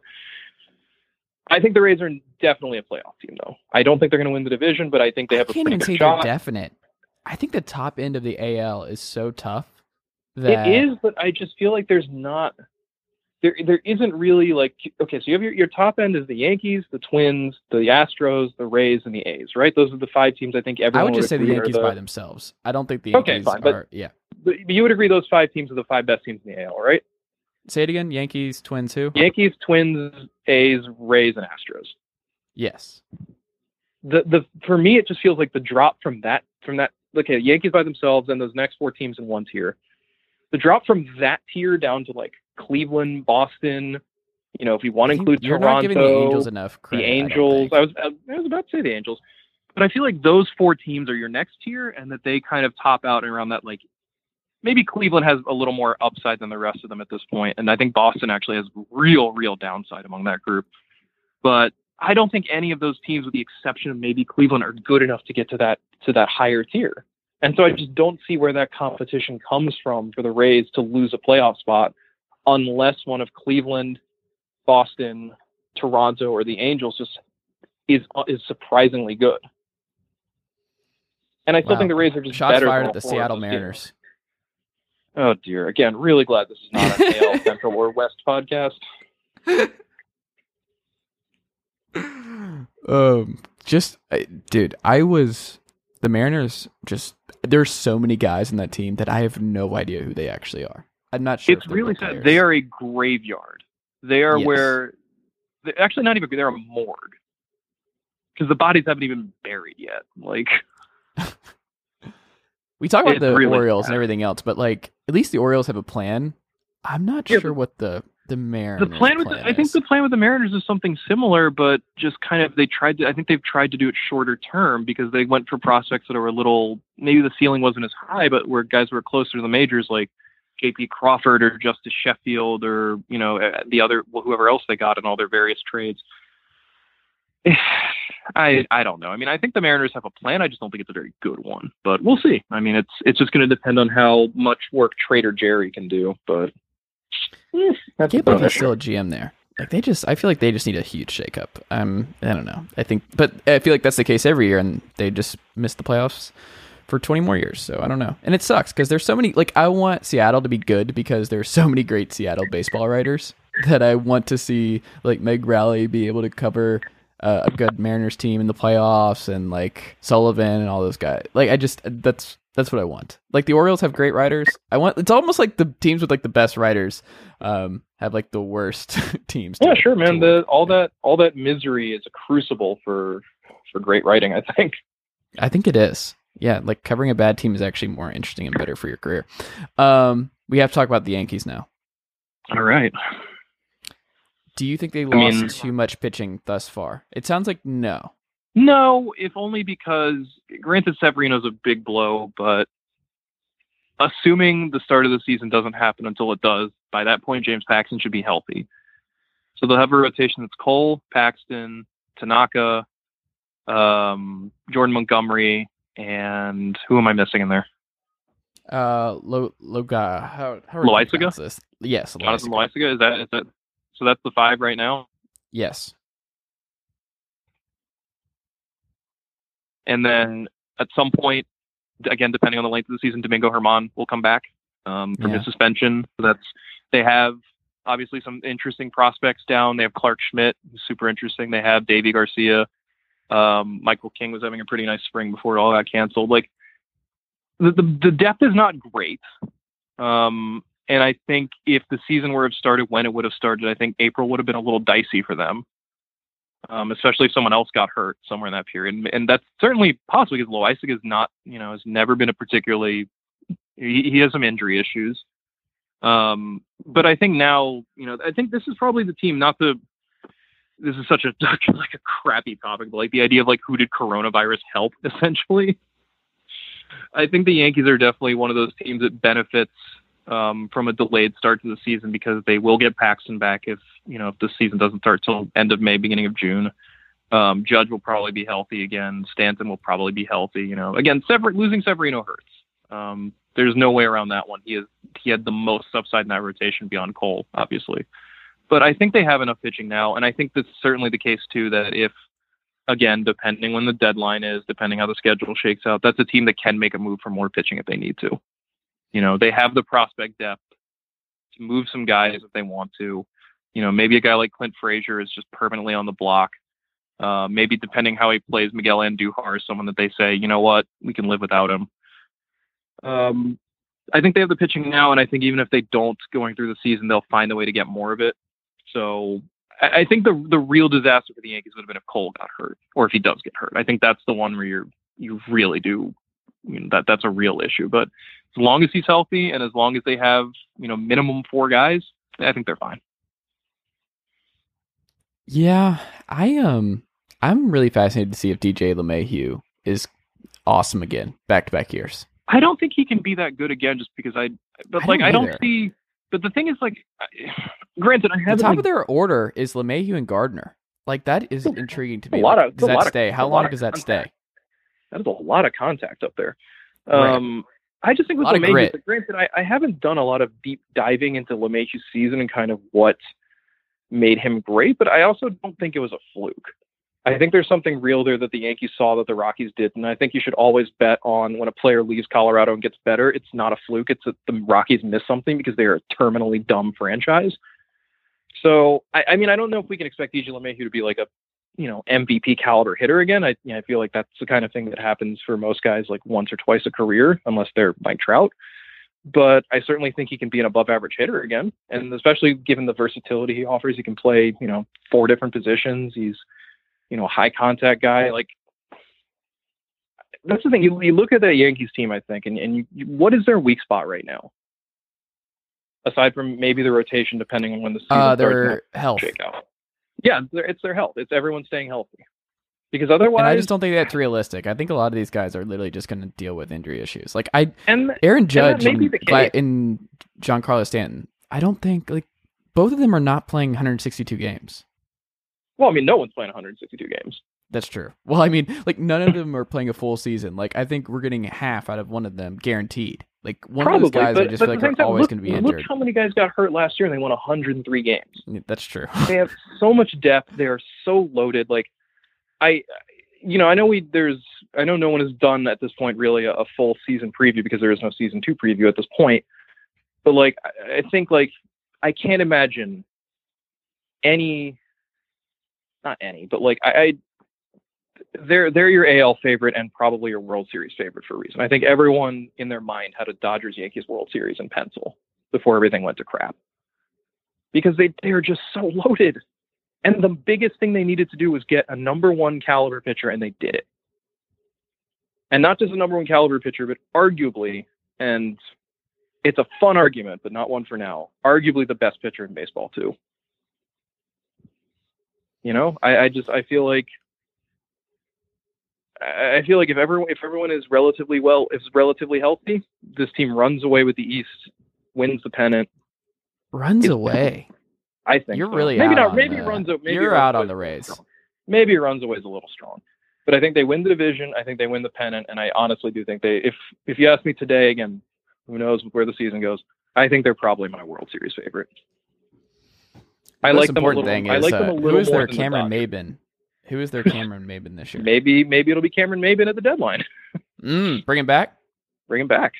I think the Rays are definitely a playoff team, though. I don't think they're going to win the division, but I think they have I a pretty good shot. definite. I think the top end of the AL is so tough that It is, but I just feel like there's not there there isn't really like okay, so you have your, your top end is the Yankees, the Twins, the Astros, the Rays, and the A's, right? Those are the five teams I think I everyone would just say the are Yankees by themselves. I don't think the Okay, Yankees fine, but- Yeah. but you would agree those five teams are the five best teams in the AL, right? Say it again. Yankees, Twins, who? Yankees, Twins, A's, Rays, and Astros. Yes. The the for me it just feels like the drop from that from that okay, Yankees by themselves and those next four teams in one tier. The drop from that tier down to like Cleveland, Boston, you know, if you want to include you're Toronto, not giving the Angels enough credit. the Angels. think. I, was I was about to say the Angels, but I feel like those four teams are your next tier, and that they kind of top out around that. Like maybe Cleveland has a little more upside than the rest of them at this point, and I think Boston actually has real, real downside among that group. But I don't think any of those teams, with the exception of maybe Cleveland, are good enough to get to that to that higher tier. And so I just don't see where that competition comes from for the Rays to lose a playoff spot, unless one of Cleveland, Boston, Toronto, or the Angels just is is surprisingly good. And I still Wow. think the Rays are just Shots better. fired at the all four of Seattle those teams. Mariners. Oh dear! Again, really glad this is not a [LAUGHS] AL Central or West podcast. [LAUGHS] [LAUGHS] um, just I- dude, I was the Mariners. Just there's so many guys in that team that I have no idea who they actually are. I'm not sure. it's really sad. They are a graveyard. They are Yes. where, they're actually not even. They're a morgue because the bodies haven't even buried yet. Like [LAUGHS] We talk about It's the really Orioles bad. and everything else, but like at least the Orioles have a plan. I'm not Yeah, sure what the the Mariners the plan with the, I think the plan with the Mariners is something similar, but just kind of they tried to. I think they've tried to do it shorter term because they went for prospects that are a little maybe the ceiling wasn't as high, but where guys were closer to the majors like J.P. Crawford or Justus Sheffield or you know uh, the other whoever else they got in all their various trades. [SIGHS] I I don't know. I mean, I think the Mariners have a plan. I just don't think it's a very good one. But we'll see. I mean, it's it's just going to depend on how much work Trader Jerry can do. But I that's can't believe he's still a GM there. Like they just, I feel like they just need a huge shakeup. Um, I don't know. I think, but I feel like that's the case every year, and they just miss the playoffs for 20 more years. So I don't know, and it sucks because there's so many. Like I want Seattle to be good because there's so many great Seattle baseball writers that I want to see like Meg Rowley be able to cover uh, a good Mariners team in the playoffs, and like Sullivan and all those guys. Like I just that's That's what I want. Like the Orioles have great writers. I want. It's almost like the teams with like the best writers um, have like the worst [LAUGHS] teams. Yeah, sure, man. The all that all that misery is a crucible for for great writing. I think. I think it is. Yeah, like covering a bad team is actually more interesting and better for your career. Um, we have to talk about the Yankees now. All right. Do you think they I lost mean- too much pitching thus far? It sounds like no. No, if only because granted Severino's a big blow, but assuming the start of the season doesn't happen until it does, by that point James Paxton should be healthy. So they'll have a rotation that's Cole, Paxton, Tanaka, um, Jordan Montgomery, and who am I missing in there? Uh, Lo Loga. How how are pronounce this? Yes, Jonathan Loaisiga. Loaisiga? Is that is that so that's the five right now? Yes. And then at some point, again, depending on the length of the season, Domingo Germán will come back um, from Yeah. his suspension. So that's they have obviously some interesting prospects down. They have Clarke Schmidt, who's super interesting. They have Deivi Garcia. Um, Michael King was having a pretty nice spring before it all got canceled. Like the the, the depth is not great. Um, and I think if the season were to have started when it would have started, I think April would have been a little dicey for them um, especially if someone else got hurt somewhere in that period. And, and that's certainly possible because Loisig is not, you know, has never been a particularly, he, he has some injury issues. Um, but I think now, you know, I think this is probably the team, not the, this is such a, [LAUGHS] like a crappy topic, but like the idea of like who did coronavirus help [LAUGHS] essentially. I think the Yankees are definitely one of those teams that benefits um, from a delayed start to the season because they will get Paxton back if you know if the season doesn't start till end of May, beginning of June. Um, Judge will probably be healthy again. Stanton will probably be healthy. You know, again, Sever- losing Severino hurts. Um, there's no way around that one. He is he had the most upside in that rotation beyond Cole, obviously. But I think they have enough pitching now, and I think that's certainly the case too. That if again, depending when the deadline is, depending how the schedule shakes out, that's a team that can make a move for more pitching if they need to. You know, they have the prospect depth to move some guys if they want to. You know, maybe a guy like Clint Frazier is just permanently on the block. Uh, maybe depending how he plays, Miguel Andujar is someone that they say, you know what, we can live without him. Um, I think they have the pitching now, and I think even if they don't going through the season, they'll find a way to get more of it. So I, I think the the real disaster for the Yankees would have been if Cole got hurt, or if he does get hurt. I think that's the one where you're you really do you know, that that's a real issue. But as long as he's healthy and as long as they have you know minimum four guys, I think they're fine. Yeah, I um, I'm really fascinated to see if DJ LeMahieu is awesome again, back to back years. I don't think he can be that good again, just because I. But I like don't I don't see. But the thing is, like, [SIGHS] granted, I The haven't. top like, of their order is LeMahieu and Gardner. Like that is intriguing to it's a me. lot of- it's does a that lot of- stay? it's How long does that stay? that is a lot of contact up there. Right. I just think with LeMahieu, but granted, I, I haven't done a lot of deep diving into LeMahieu's season and kind of what made him great, but I also don't think it was a fluke. I think there's something real there that the Yankees saw that the Rockies did, and I think you should always bet on when a player leaves Colorado and gets better. It's not a fluke; it's that the Rockies miss something because they are a terminally dumb franchise. So, I, I mean, I don't know if we can expect DJ LeMahieu to be like a you know MVP caliber hitter again. I you know, I feel like that's the kind of thing that happens for most guys like once or twice a career, unless they're Mike Trout. But I certainly think he can be an above average hitter again, and especially given the versatility he offers, he can play you know four different positions. He's you know a high contact guy. Like that's the thing. You, you look at that Yankees team, I think, and, and you, you, what is their weak spot right now? Aside from maybe the rotation, depending on when the season Uh, starts their health. shake out. Yeah, it's their, it's their health. It's everyone staying healthy. Because otherwise, And I just don't think that's realistic. I think a lot of these guys are literally just going to deal with injury issues. Like I, and Aaron Judge be and, Giancarlo. Stanton. I don't think like both of them are not playing 162 games. well, I mean, no one's playing 162 games. That's true. Well, I mean, like none of them are playing a full season. Like I think we're getting half out of one of them guaranteed. Like one Probably, of those guys, but, I just feel like are always look, going to be look injured. how many guys got hurt last year and they won 103 games. [LAUGHS] Yeah, That's true. they have so much depth. They are so loaded. Like I, you know, I know we there's I know no one has done at this point really a, a full season preview because there is no season two preview at this point. But like I, I think like I can't imagine any, not any, but like I, I they're they're your AL favorite and probably your World Series favorite for a reason. I think everyone in their mind had a Dodgers Yankees World Series in pencil before everything went to crap. Because they they're just so loaded. And the biggest thing they needed to do was get a number one caliber pitcher, and they did it. And not just a number one caliber pitcher, but arguably, and it's a fun argument, but not one for now, arguably the best pitcher in baseball, too. You know, I, I just I feel like I feel like if everyone if everyone is relatively well is relatively healthy, this team runs away with the East, wins the pennant. Runs It's- away. I think You're so. really maybe out not. Maybe the- runs. Maybe you're runs out on the is Rays. Maybe runs away is a little strong, but I think they win the division. I think they win the pennant, and I honestly do think they. If if you ask me today, again, who knows where the season goes? I think they're probably my World Series favorite. I The like them a important little. thing I is like them a uh, little who is their than the Cameron Maybin? Who is their Cameron Maybin this year? Maybe maybe it'll be Cameron Maybin at the deadline. [LAUGHS] Mm, bring him back. Bring him back.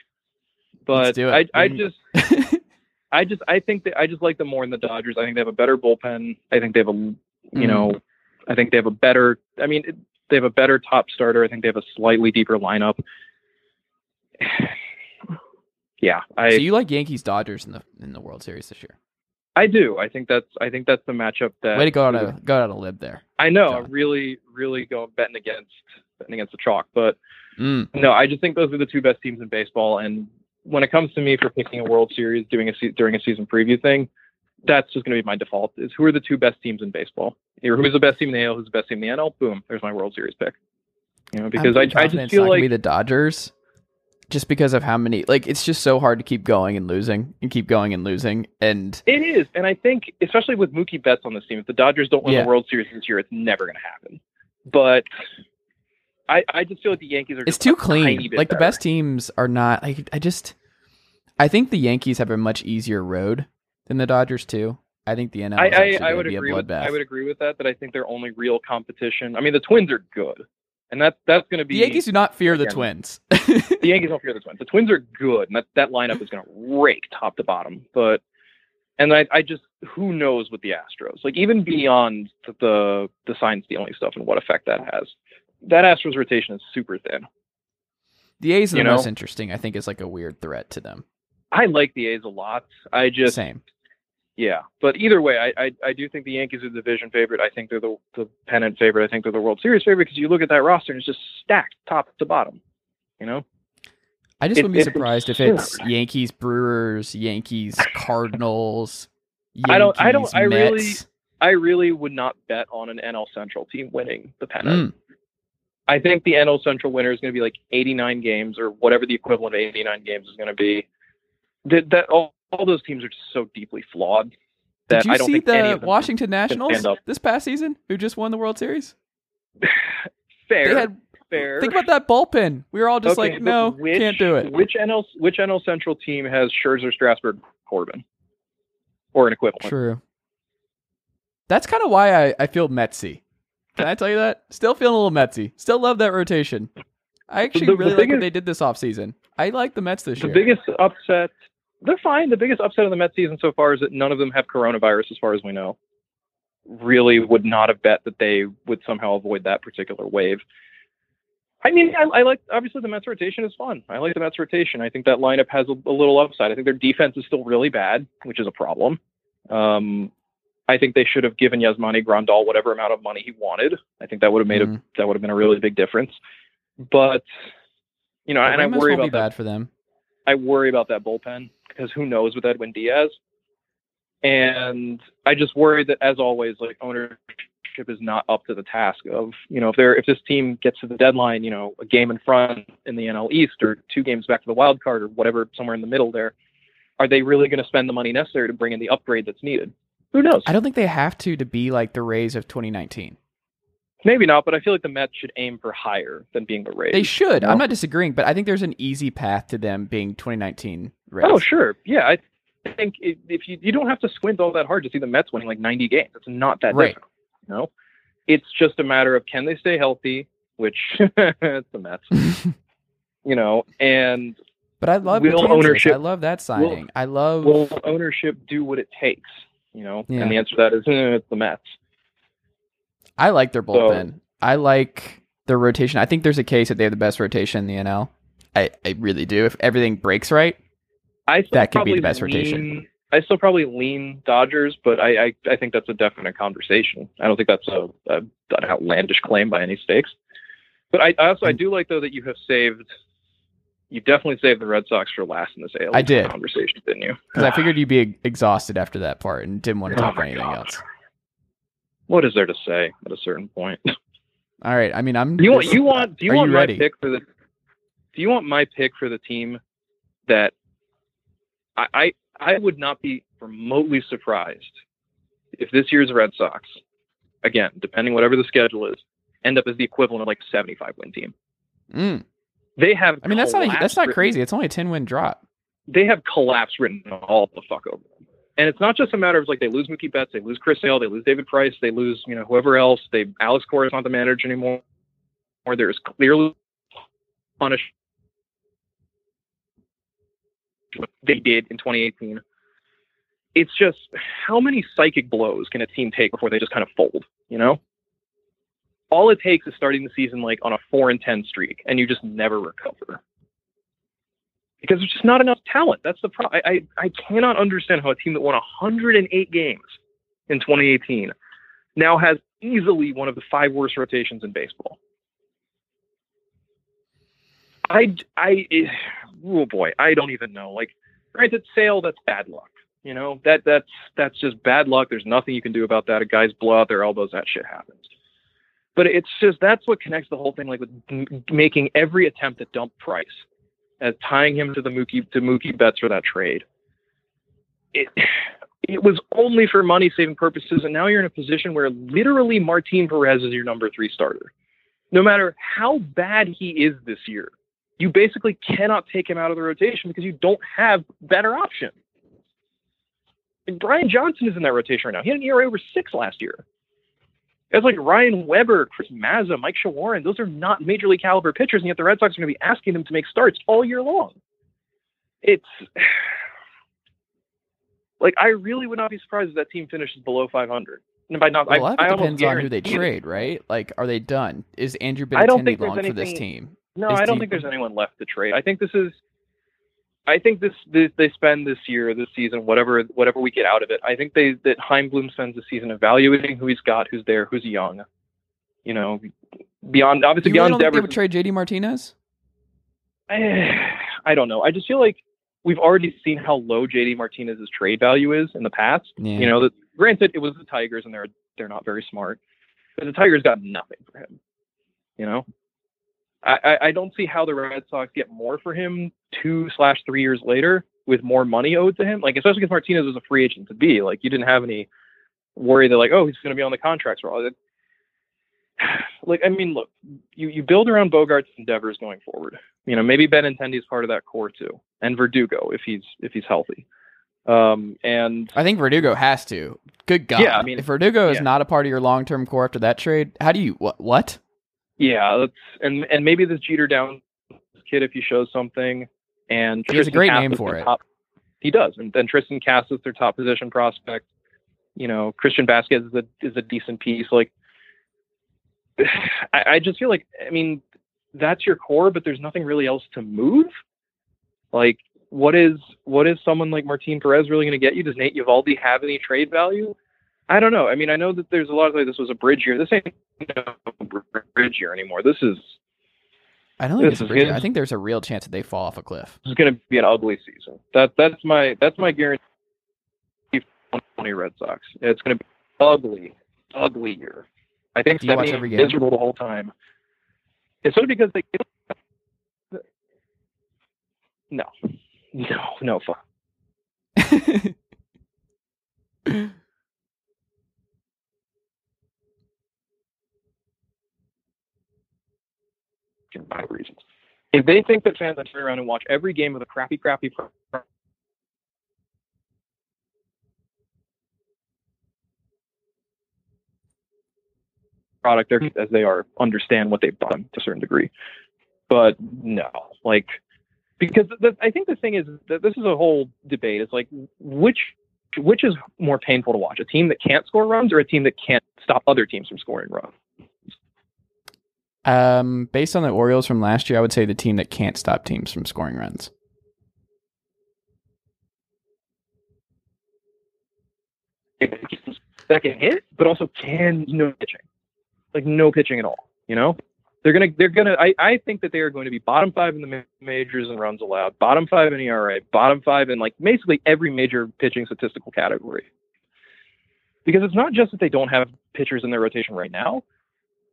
Let's But do I it. I just [LAUGHS] I just I think that I just like them more than the Dodgers. I think they have a better bullpen. I think they have a you Mm. know I think they have a better. I mean it, they have a better top starter. I think they have a slightly deeper lineup. [SIGHS] yeah, I so you like Yankees Dodgers in the in the World Series this year? I do. I think that's I think that's the matchup that Way to go on a go out a lib there. I know. Jon. I'm really really going betting against betting against the chalk, but Mm. No, I just think those are the two best teams in baseball. And when it comes to me for picking a World Series, doing a se- during a season preview thing, that's just going to be my default. Is who are the two best teams in baseball? Either who's the best team in the AL, who's the best team in the NL? Boom, there's my World Series pick. You know, because I, I just feel like be the Dodgers, just because of how many. Like it's just so hard to keep going and losing and keep going and losing. And it is. And I think, especially with Mookie Betts on this team, if the Dodgers don't win Yeah. the World Series this year, it's never going to happen. But I, I just feel like the Yankees are. it's just too clean. Like the best teams are not. Like I just, I think the Yankees have a much easier road than the Dodgers too. I think the NL. I, I, I would be agree a with bloodbath. I would agree with that. That I think their only real competition. I mean, the Twins are good, and that's that's going to be the Yankees do not fear the. Twins. [LAUGHS] the Yankees don't fear the Twins. The Twins are good, and that that lineup is going to rake top to bottom. But and I I just who knows with the Astros? Like even beyond the the, the sign stealing stuff and what effect that has. That Astros rotation is super thin. the A's are the know? most interesting. I think is like a weird threat to them. I like the A's a lot. I just Same. Yeah, but either way, I, I I do think the Yankees are the division favorite. I think they're the the pennant favorite. I think they're the World Series favorite because you look at that roster and it's just stacked top to bottom. You know, I just It- wouldn't be surprised if it's Yankees, Brewers, Yankees, Cardinals. I don't- I don't- Yankees, I really- I really would not bet on an NL Central team winning the pennant. Mm. I think the NL Central winner is going to be like 89 games or whatever the equivalent of 89 games is going to be. That, that all, all those teams are just so deeply flawed that Did you I don't see think the Washington Nationals this past season, who just won the World Series? [LAUGHS] fair. They had fair. think about that bullpen. We were all just Okay, like, no, which- can't do it. Which NL which NL Central team has Scherzer, Strasburg, Corbin, or an equivalent? True. That's kind of why I, I feel Metsy. Can I tell you that? Still feeling a little Metsy. Still love that rotation. I actually The- the really like what they did this offseason. I like the Mets this The year. The biggest upset. They're fine. The biggest upset of the Mets season so far is that none of them have coronavirus, as far as we know. Really would not have bet that they would somehow avoid that particular wave. I mean, I, I like obviously the Mets rotation is fun. I like the Mets rotation. I think that lineup has a, a little upside. I think their defense is still really bad, which is a problem. Um, I think they should have given Yasmani Grandal whatever amount of money he wanted. I think that would have made a Mhm. that would have been a really big difference. But you know, But and I worry about that bad for them. I worry about that bullpen because who knows with Edwin Diaz. And I just worry that, as always, like ownership is not up to the task of you know if they're if this team gets to the deadline, you know, a game in front in the NL East or two games back to the wild card or whatever, somewhere in the middle there, are they really going to spend the money necessary to bring in the upgrade that's needed? Who knows? I don't think they have to to be like the Rays of 2019. Maybe not, but I feel like the Mets should aim for higher than being the Rays. They should. I'm not disagreeing, but I think there's an easy path to them being 2019 Rays. Oh, sure. Yeah, I think if you you don't have to squint all that hard to see the Mets winning like 90 games. It's not that Right. difficult. You know, it's just a matter of can they stay healthy, which [LAUGHS] it's the Mets. [LAUGHS] you know, and But I love Will ownership- I love that signing. I love. will ownership do what it takes? You know, Yeah. and the answer to that is eh, it's the Mets. I like their bullpen. I like their rotation. I think there's a case that they have the best rotation in the NL. I, I really do. If everything breaks right, I That could be the best rotation. I still probably lean Dodgers, but I, I I think that's a definite conversation. I don't think that's a, a an outlandish claim by any stakes. But I, I also I mm. do like though that you have saved. You definitely saved the Red Sox for last in this AL I did. conversation, didn't you? because I figured you'd be exhausted after that part and didn't want to Oh talk about anything oh God. else. What is there to say at a certain point? [LAUGHS] All right. I mean, I'm. You want you want do you want you my ready? pick for the do you want my pick for the team that I I, I would not be remotely surprised if this year's Red Sox, again, depending whatever the schedule is, end up as the equivalent of like a 75 win team. Mm. They have I mean, that's not a, that's not written- crazy. It's only a ten win drop. They have collapse written all the fuck over them. And it's not just a matter of like they lose Mookie Betts, they lose Chris Sale, they lose David Price, they lose you know whoever else. They Alex Cora is not the manager anymore. Or there's clearly punish what they did in 2018. It's just how many psychic blows can a team take before they just kind of fold? You know, all it takes is starting the season like on a four and ten streak, and you just never recover because there's just not enough talent. That's the problem. I, I I cannot understand how a team that won 108 games in 2018 now has easily one of the five worst rotations in baseball. I I eh, oh boy, I don't even know. Like, granted, Sale that's bad luck. You know that that's that's just bad luck. There's nothing you can do about that. A guys blow out their elbows. That shit happens. But it's just that's what connects the whole thing. Like with m- making every attempt at dump price as tying him to the Mookie to Mookie Betts for that trade. It it was only for money saving purposes, and now you're in a position where literally Martin Perez is your number three starter. No matter how bad he is this year, you basically cannot take him out of the rotation because you don't have better options. And Brian Johnson is in that rotation right now. He had an ERA over six last year. It's like Ryan Weber, Chris Mazza, Mike Shawaryn. Those are not major league caliber pitchers, and yet the Red Sox are going to be asking them to make starts all year long. It's [SIGHS] like I really would not be surprised if that team finishes below 500. And by not, Well, I, lot I depends on who they trade, right? Like, are they done? Is Andrew Benintendi long for this team? No, Is I don't think there's anyone left to trade. I think this is. I think this, this they spend this year, this season, whatever whatever we get out of it. I think they that Chaim Bloom spends the season evaluating who he's got, who's there, who's young. You know, beyond obviously You really beyond don't think they would trade JD Martinez? Eh, I don't know. I just feel like we've already seen how low JD Martinez's trade value is in the past. Yeah. You know, that granted it was the Tigers and they're they're not very smart, but the Tigers got nothing for him. You know, I I, don't see how the Red Sox get more for him two slash three years later with more money owed to him. Like especially because Martinez was a free agent to be. Like you didn't have any worry that like oh he's going to be on the contracts for all that. [SIGHS] Like I mean, look, you you build around Bogaerts and Devers going forward. You know, maybe Benintendi is part of that core too, and Verdugo if he's if he's healthy. Um, and I think Verdugo has to. Good God. Yeah, I mean- if Verdugo is not a part of your long term core after that trade, how do you what? What? Yeah, that's, and and maybe this Jeter Downs kid if he shows something, and He has a great Casas name for it. Top, he does, and then Triston Casas, their top position prospect. You know, Christian Vasquez is a is a decent piece. Like, [SIGHS] I, I just feel like I mean that's your core, but there's nothing really else to move. Like, what is what is someone like Martin Perez really going to get you? Does Nate Eovaldi have any trade value? I don't know. I mean, I know that there's a lot of like this was a bridge year. This ain't no bridge year anymore. This is I don't think This it's a bridge. I think there's a real chance that they fall off a cliff. this is going to be an ugly season. That that's my that's my guarantee. for 20 Red Sox. It's going to be ugly, ugly year. I think watch 70 every game? miserable the whole time. It's only because they. No, no, no fun. [LAUGHS] My reasons. If they think that fans that turn around and watch every game of the crappy, crappy pro- product there as they are understand what they've done to a certain degree. But no, like because the, I think the thing is that this is a whole debate. It's like which which is more painful to watch, a team that can't score runs or a team that can't stop other teams from scoring runs. Um, based on the Orioles from last year, I would say the team that can't stop teams from scoring runs. second hit, but also can no pitching, like no pitching at all. You know, they're gonna they're gonna. I, I think that they are going to be bottom five in the majors in runs allowed, bottom five in ERA, bottom five in like basically every major pitching statistical category. Because it's not just that they don't have pitchers in their rotation right now;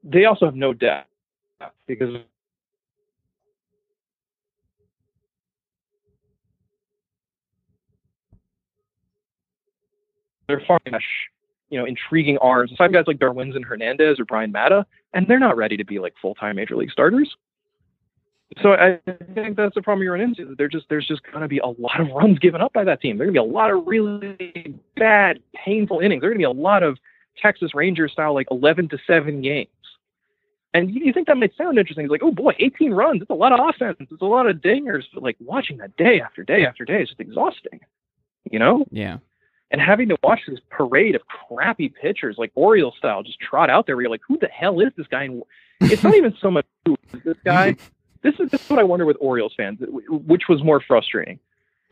they also have no depth because they're far much, you know, intriguing arms. Some guys like Darwinzon Hernandez or Bryan Mata, and they're not ready to be like full time major league starters. So I think that's the problem you're running into. There just there's just gonna be a lot of runs given up by that team. There's gonna be a lot of really bad, painful innings. There's gonna be a lot of Texas Rangers style like 11 to seven games. And you, you think that might sound interesting. It's like, oh boy, 18 runs. It's a lot of offense. It's a lot of dingers. But like watching that day after day after day is just exhausting. You know? Yeah. And having to watch this parade of crappy pitchers like Oriole style just trot out there where you're like, who the hell is this guy? And it's not even so much who is this guy. [LAUGHS] This is, this is what I wonder with Orioles fans, which was more frustrating.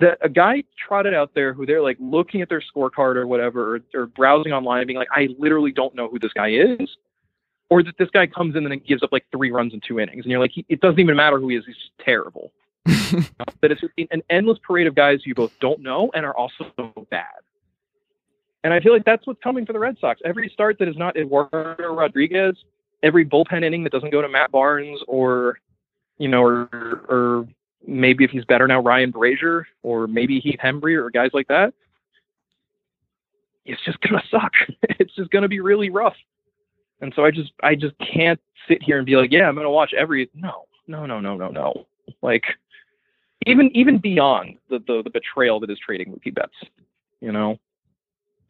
That a guy trotted out there who they're like looking at their scorecard or whatever, or, or browsing online being like, I literally don't know who this guy is or that this guy comes in and then gives up like three runs in two innings, and you're like, he, it doesn't even matter who he is; he's just terrible. [LAUGHS] that it's an endless parade of guys you both don't know and are also bad. And I feel like that's what's coming for the Red Sox. Every start that is not Eduardo Rodriguez, every bullpen inning that doesn't go to Matt Barnes or, you know, or or maybe if he's better now, Ryan Brasier or maybe Heath Hembree or guys like that. It's just gonna [LAUGHS] suck. It's just gonna be really rough. And so I just I just can't sit here and be like, yeah, I'm gonna watch every no, no, no, no, no, no. Like even even beyond the the, the betrayal that is trading Mookie Betts, you know,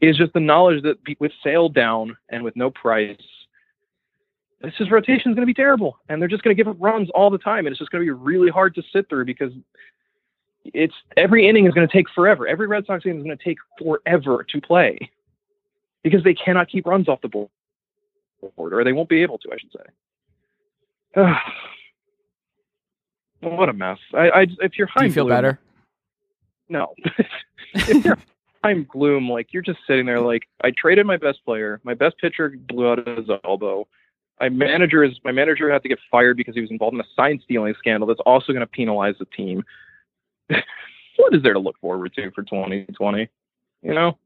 is just the knowledge that with Sale down and with no price, this is rotation is going to be terrible, and they're just going to give up runs all the time, and it's just going to be really hard to sit through because it's every inning is going to take forever. Every Red Sox game is going to take forever to play because they cannot keep runs off the board or they won't be able to, I should say. [SIGHS] what a mess. I, I if you're Do you feel gloom, better? No. [LAUGHS] if you're Chaim Bloom, like you're just sitting there like I traded my best player, my best pitcher blew out his elbow. My manager is my manager had to get fired because he was involved in a sign stealing scandal that's also going to penalize the team. [LAUGHS] what is there to look forward to for 2020? You know,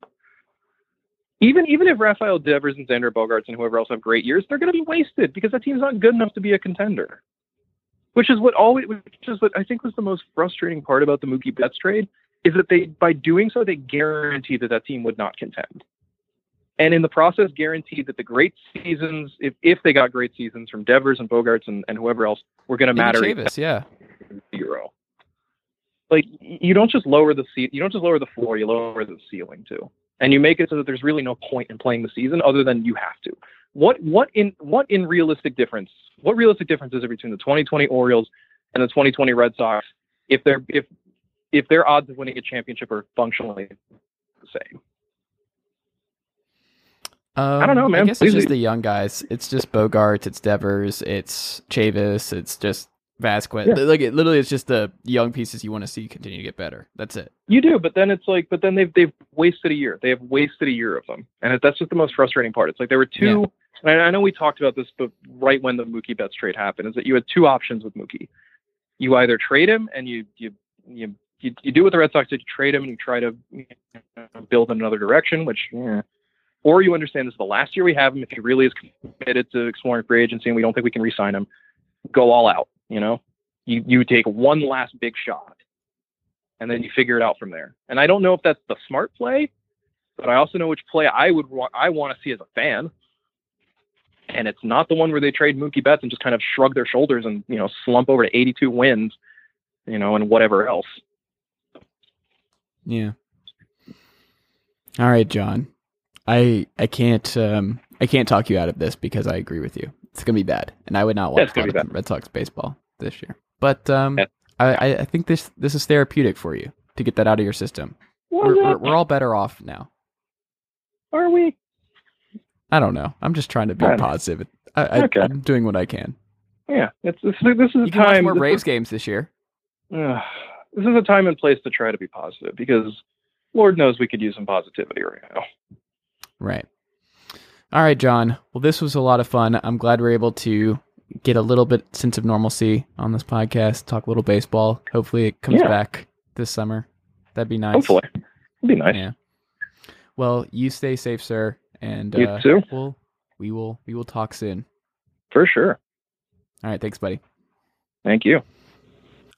even even if Rafael Devers and Xander Bogaerts and whoever else have great years, they're going to be wasted because that team's not good enough to be a contender. Which is what always, which is what I think was the most frustrating part about the Mookie Betts trade is that they, by doing so, they guaranteed that that team would not contend, and in the process, guaranteed that the great seasons, if if they got great seasons from Devers and Bogarts and, and whoever else, were going to matter. Chavis, yeah, zero. Like you don't just lower the seat, you don't just lower the floor, you lower the ceiling too and you make it so that there's really no point in playing the season other than you have to. What what in what in realistic difference? What realistic difference is there between the 2020 Orioles and the 2020 Red Sox if they're if if their odds of winning a championship are functionally the same? Um, I don't know, man. I guess Please it's just leave. the young guys. It's just Bogaerts, it's Devers, it's Chavis, it's just Vasquez. Yeah. Like it literally, it's just the young pieces you want to see continue to get better. That's it. You do, but then it's like, but then they've they've wasted a year. They have wasted a year of them, and that's just the most frustrating part. It's like there were two. And I, know we talked about this, but right when the Mookie Betts trade happened, is that you had two options with Mookie. You either trade him and you you you you, you do what the Red Sox did. You trade him and you try to you know, build in another direction, which. Yeah. Or you understand this is the last year we have him. If he really is committed to exploring free agency and we don't think we can re-sign him, go all out. You know, you you take one last big shot, and then you figure it out from there. And I don't know if that's the smart play, but I also know which play I would wa- I want to see as a fan. And it's not the one where they trade Mookie Betts and just kind of shrug their shoulders and you know slump over to 82 wins, you know, and whatever else. Yeah. All right, Jon. I I can't um I can't talk you out of this because I agree with you. It's gonna be bad, and I would not Yeah, watch it's gonna a lot of. Red Sox baseball this year. But um, Yeah. I, I I think this this is therapeutic for you to get that out of your system. We're, we're, we're all better off now. Are we? I don't know. I'm just trying to be Right. positive. I, I, Okay. I'm doing what I can. Yeah, it's this, this is a You can watch time. more Braves is- games this year. Ugh. this is a time and place to try to be positive because Lord knows we could use some positivity right now. Right. All right, Jon. Well, this was a lot of fun. I'm glad we're able to get a little bit sense of normalcy on this podcast, talk a little baseball. Hopefully it comes Yeah. back this summer. That'd be nice. Hopefully, it'd be nice. Yeah. Well, you stay safe, sir, and You uh, too, we'll we will we will talk soon. for sure. All right, thanks, buddy. Thank you.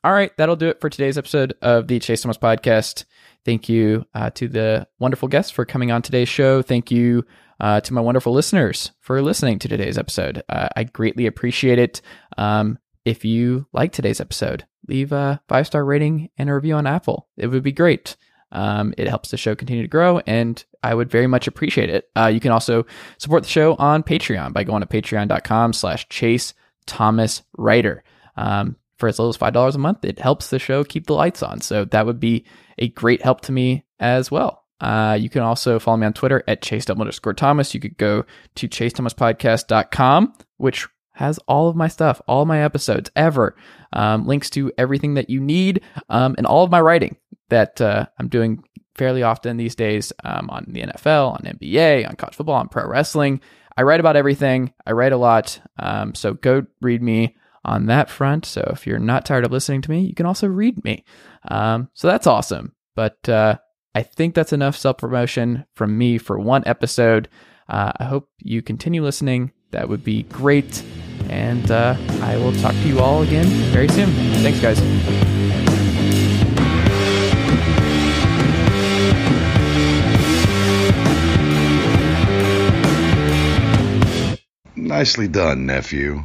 All right, that'll do it for today's episode of the Chase Thomas podcast. Thank you uh, to the wonderful guests for coming on today's show. Thank you uh, to my wonderful listeners for listening to today's episode. Uh, I greatly appreciate it. Um, if you like today's episode, leave a five star rating and a review on Apple. It would be great. Um, it helps the show continue to grow, and I would very much appreciate it. Uh, you can also support the show on Patreon by going to patreon.com slash chase Thomas Writer. Um, for as little as five dollars a month, it helps the show keep the lights on. So that would be a great help to me as well. Uh, you can also follow me on Twitter at chase underscore Thomas. You could go to chasethomaspodcast.com, which has all of my stuff, all my episodes ever, um, links to everything that you need, um, and all of my writing that uh, I'm doing fairly often these days um, on the NFL, on NBA, on college football, on pro wrestling. I write about everything. I write a lot. Um, so go read me on that front. So if you're not tired of listening to me, you can also read me. Um, so that's awesome. But uh, I think that's enough self promotion from me for one episode. Uh, I hope you continue listening. That would be great. And uh, I will talk to you all again very soon. Thanks, guys. Nicely done, nephew.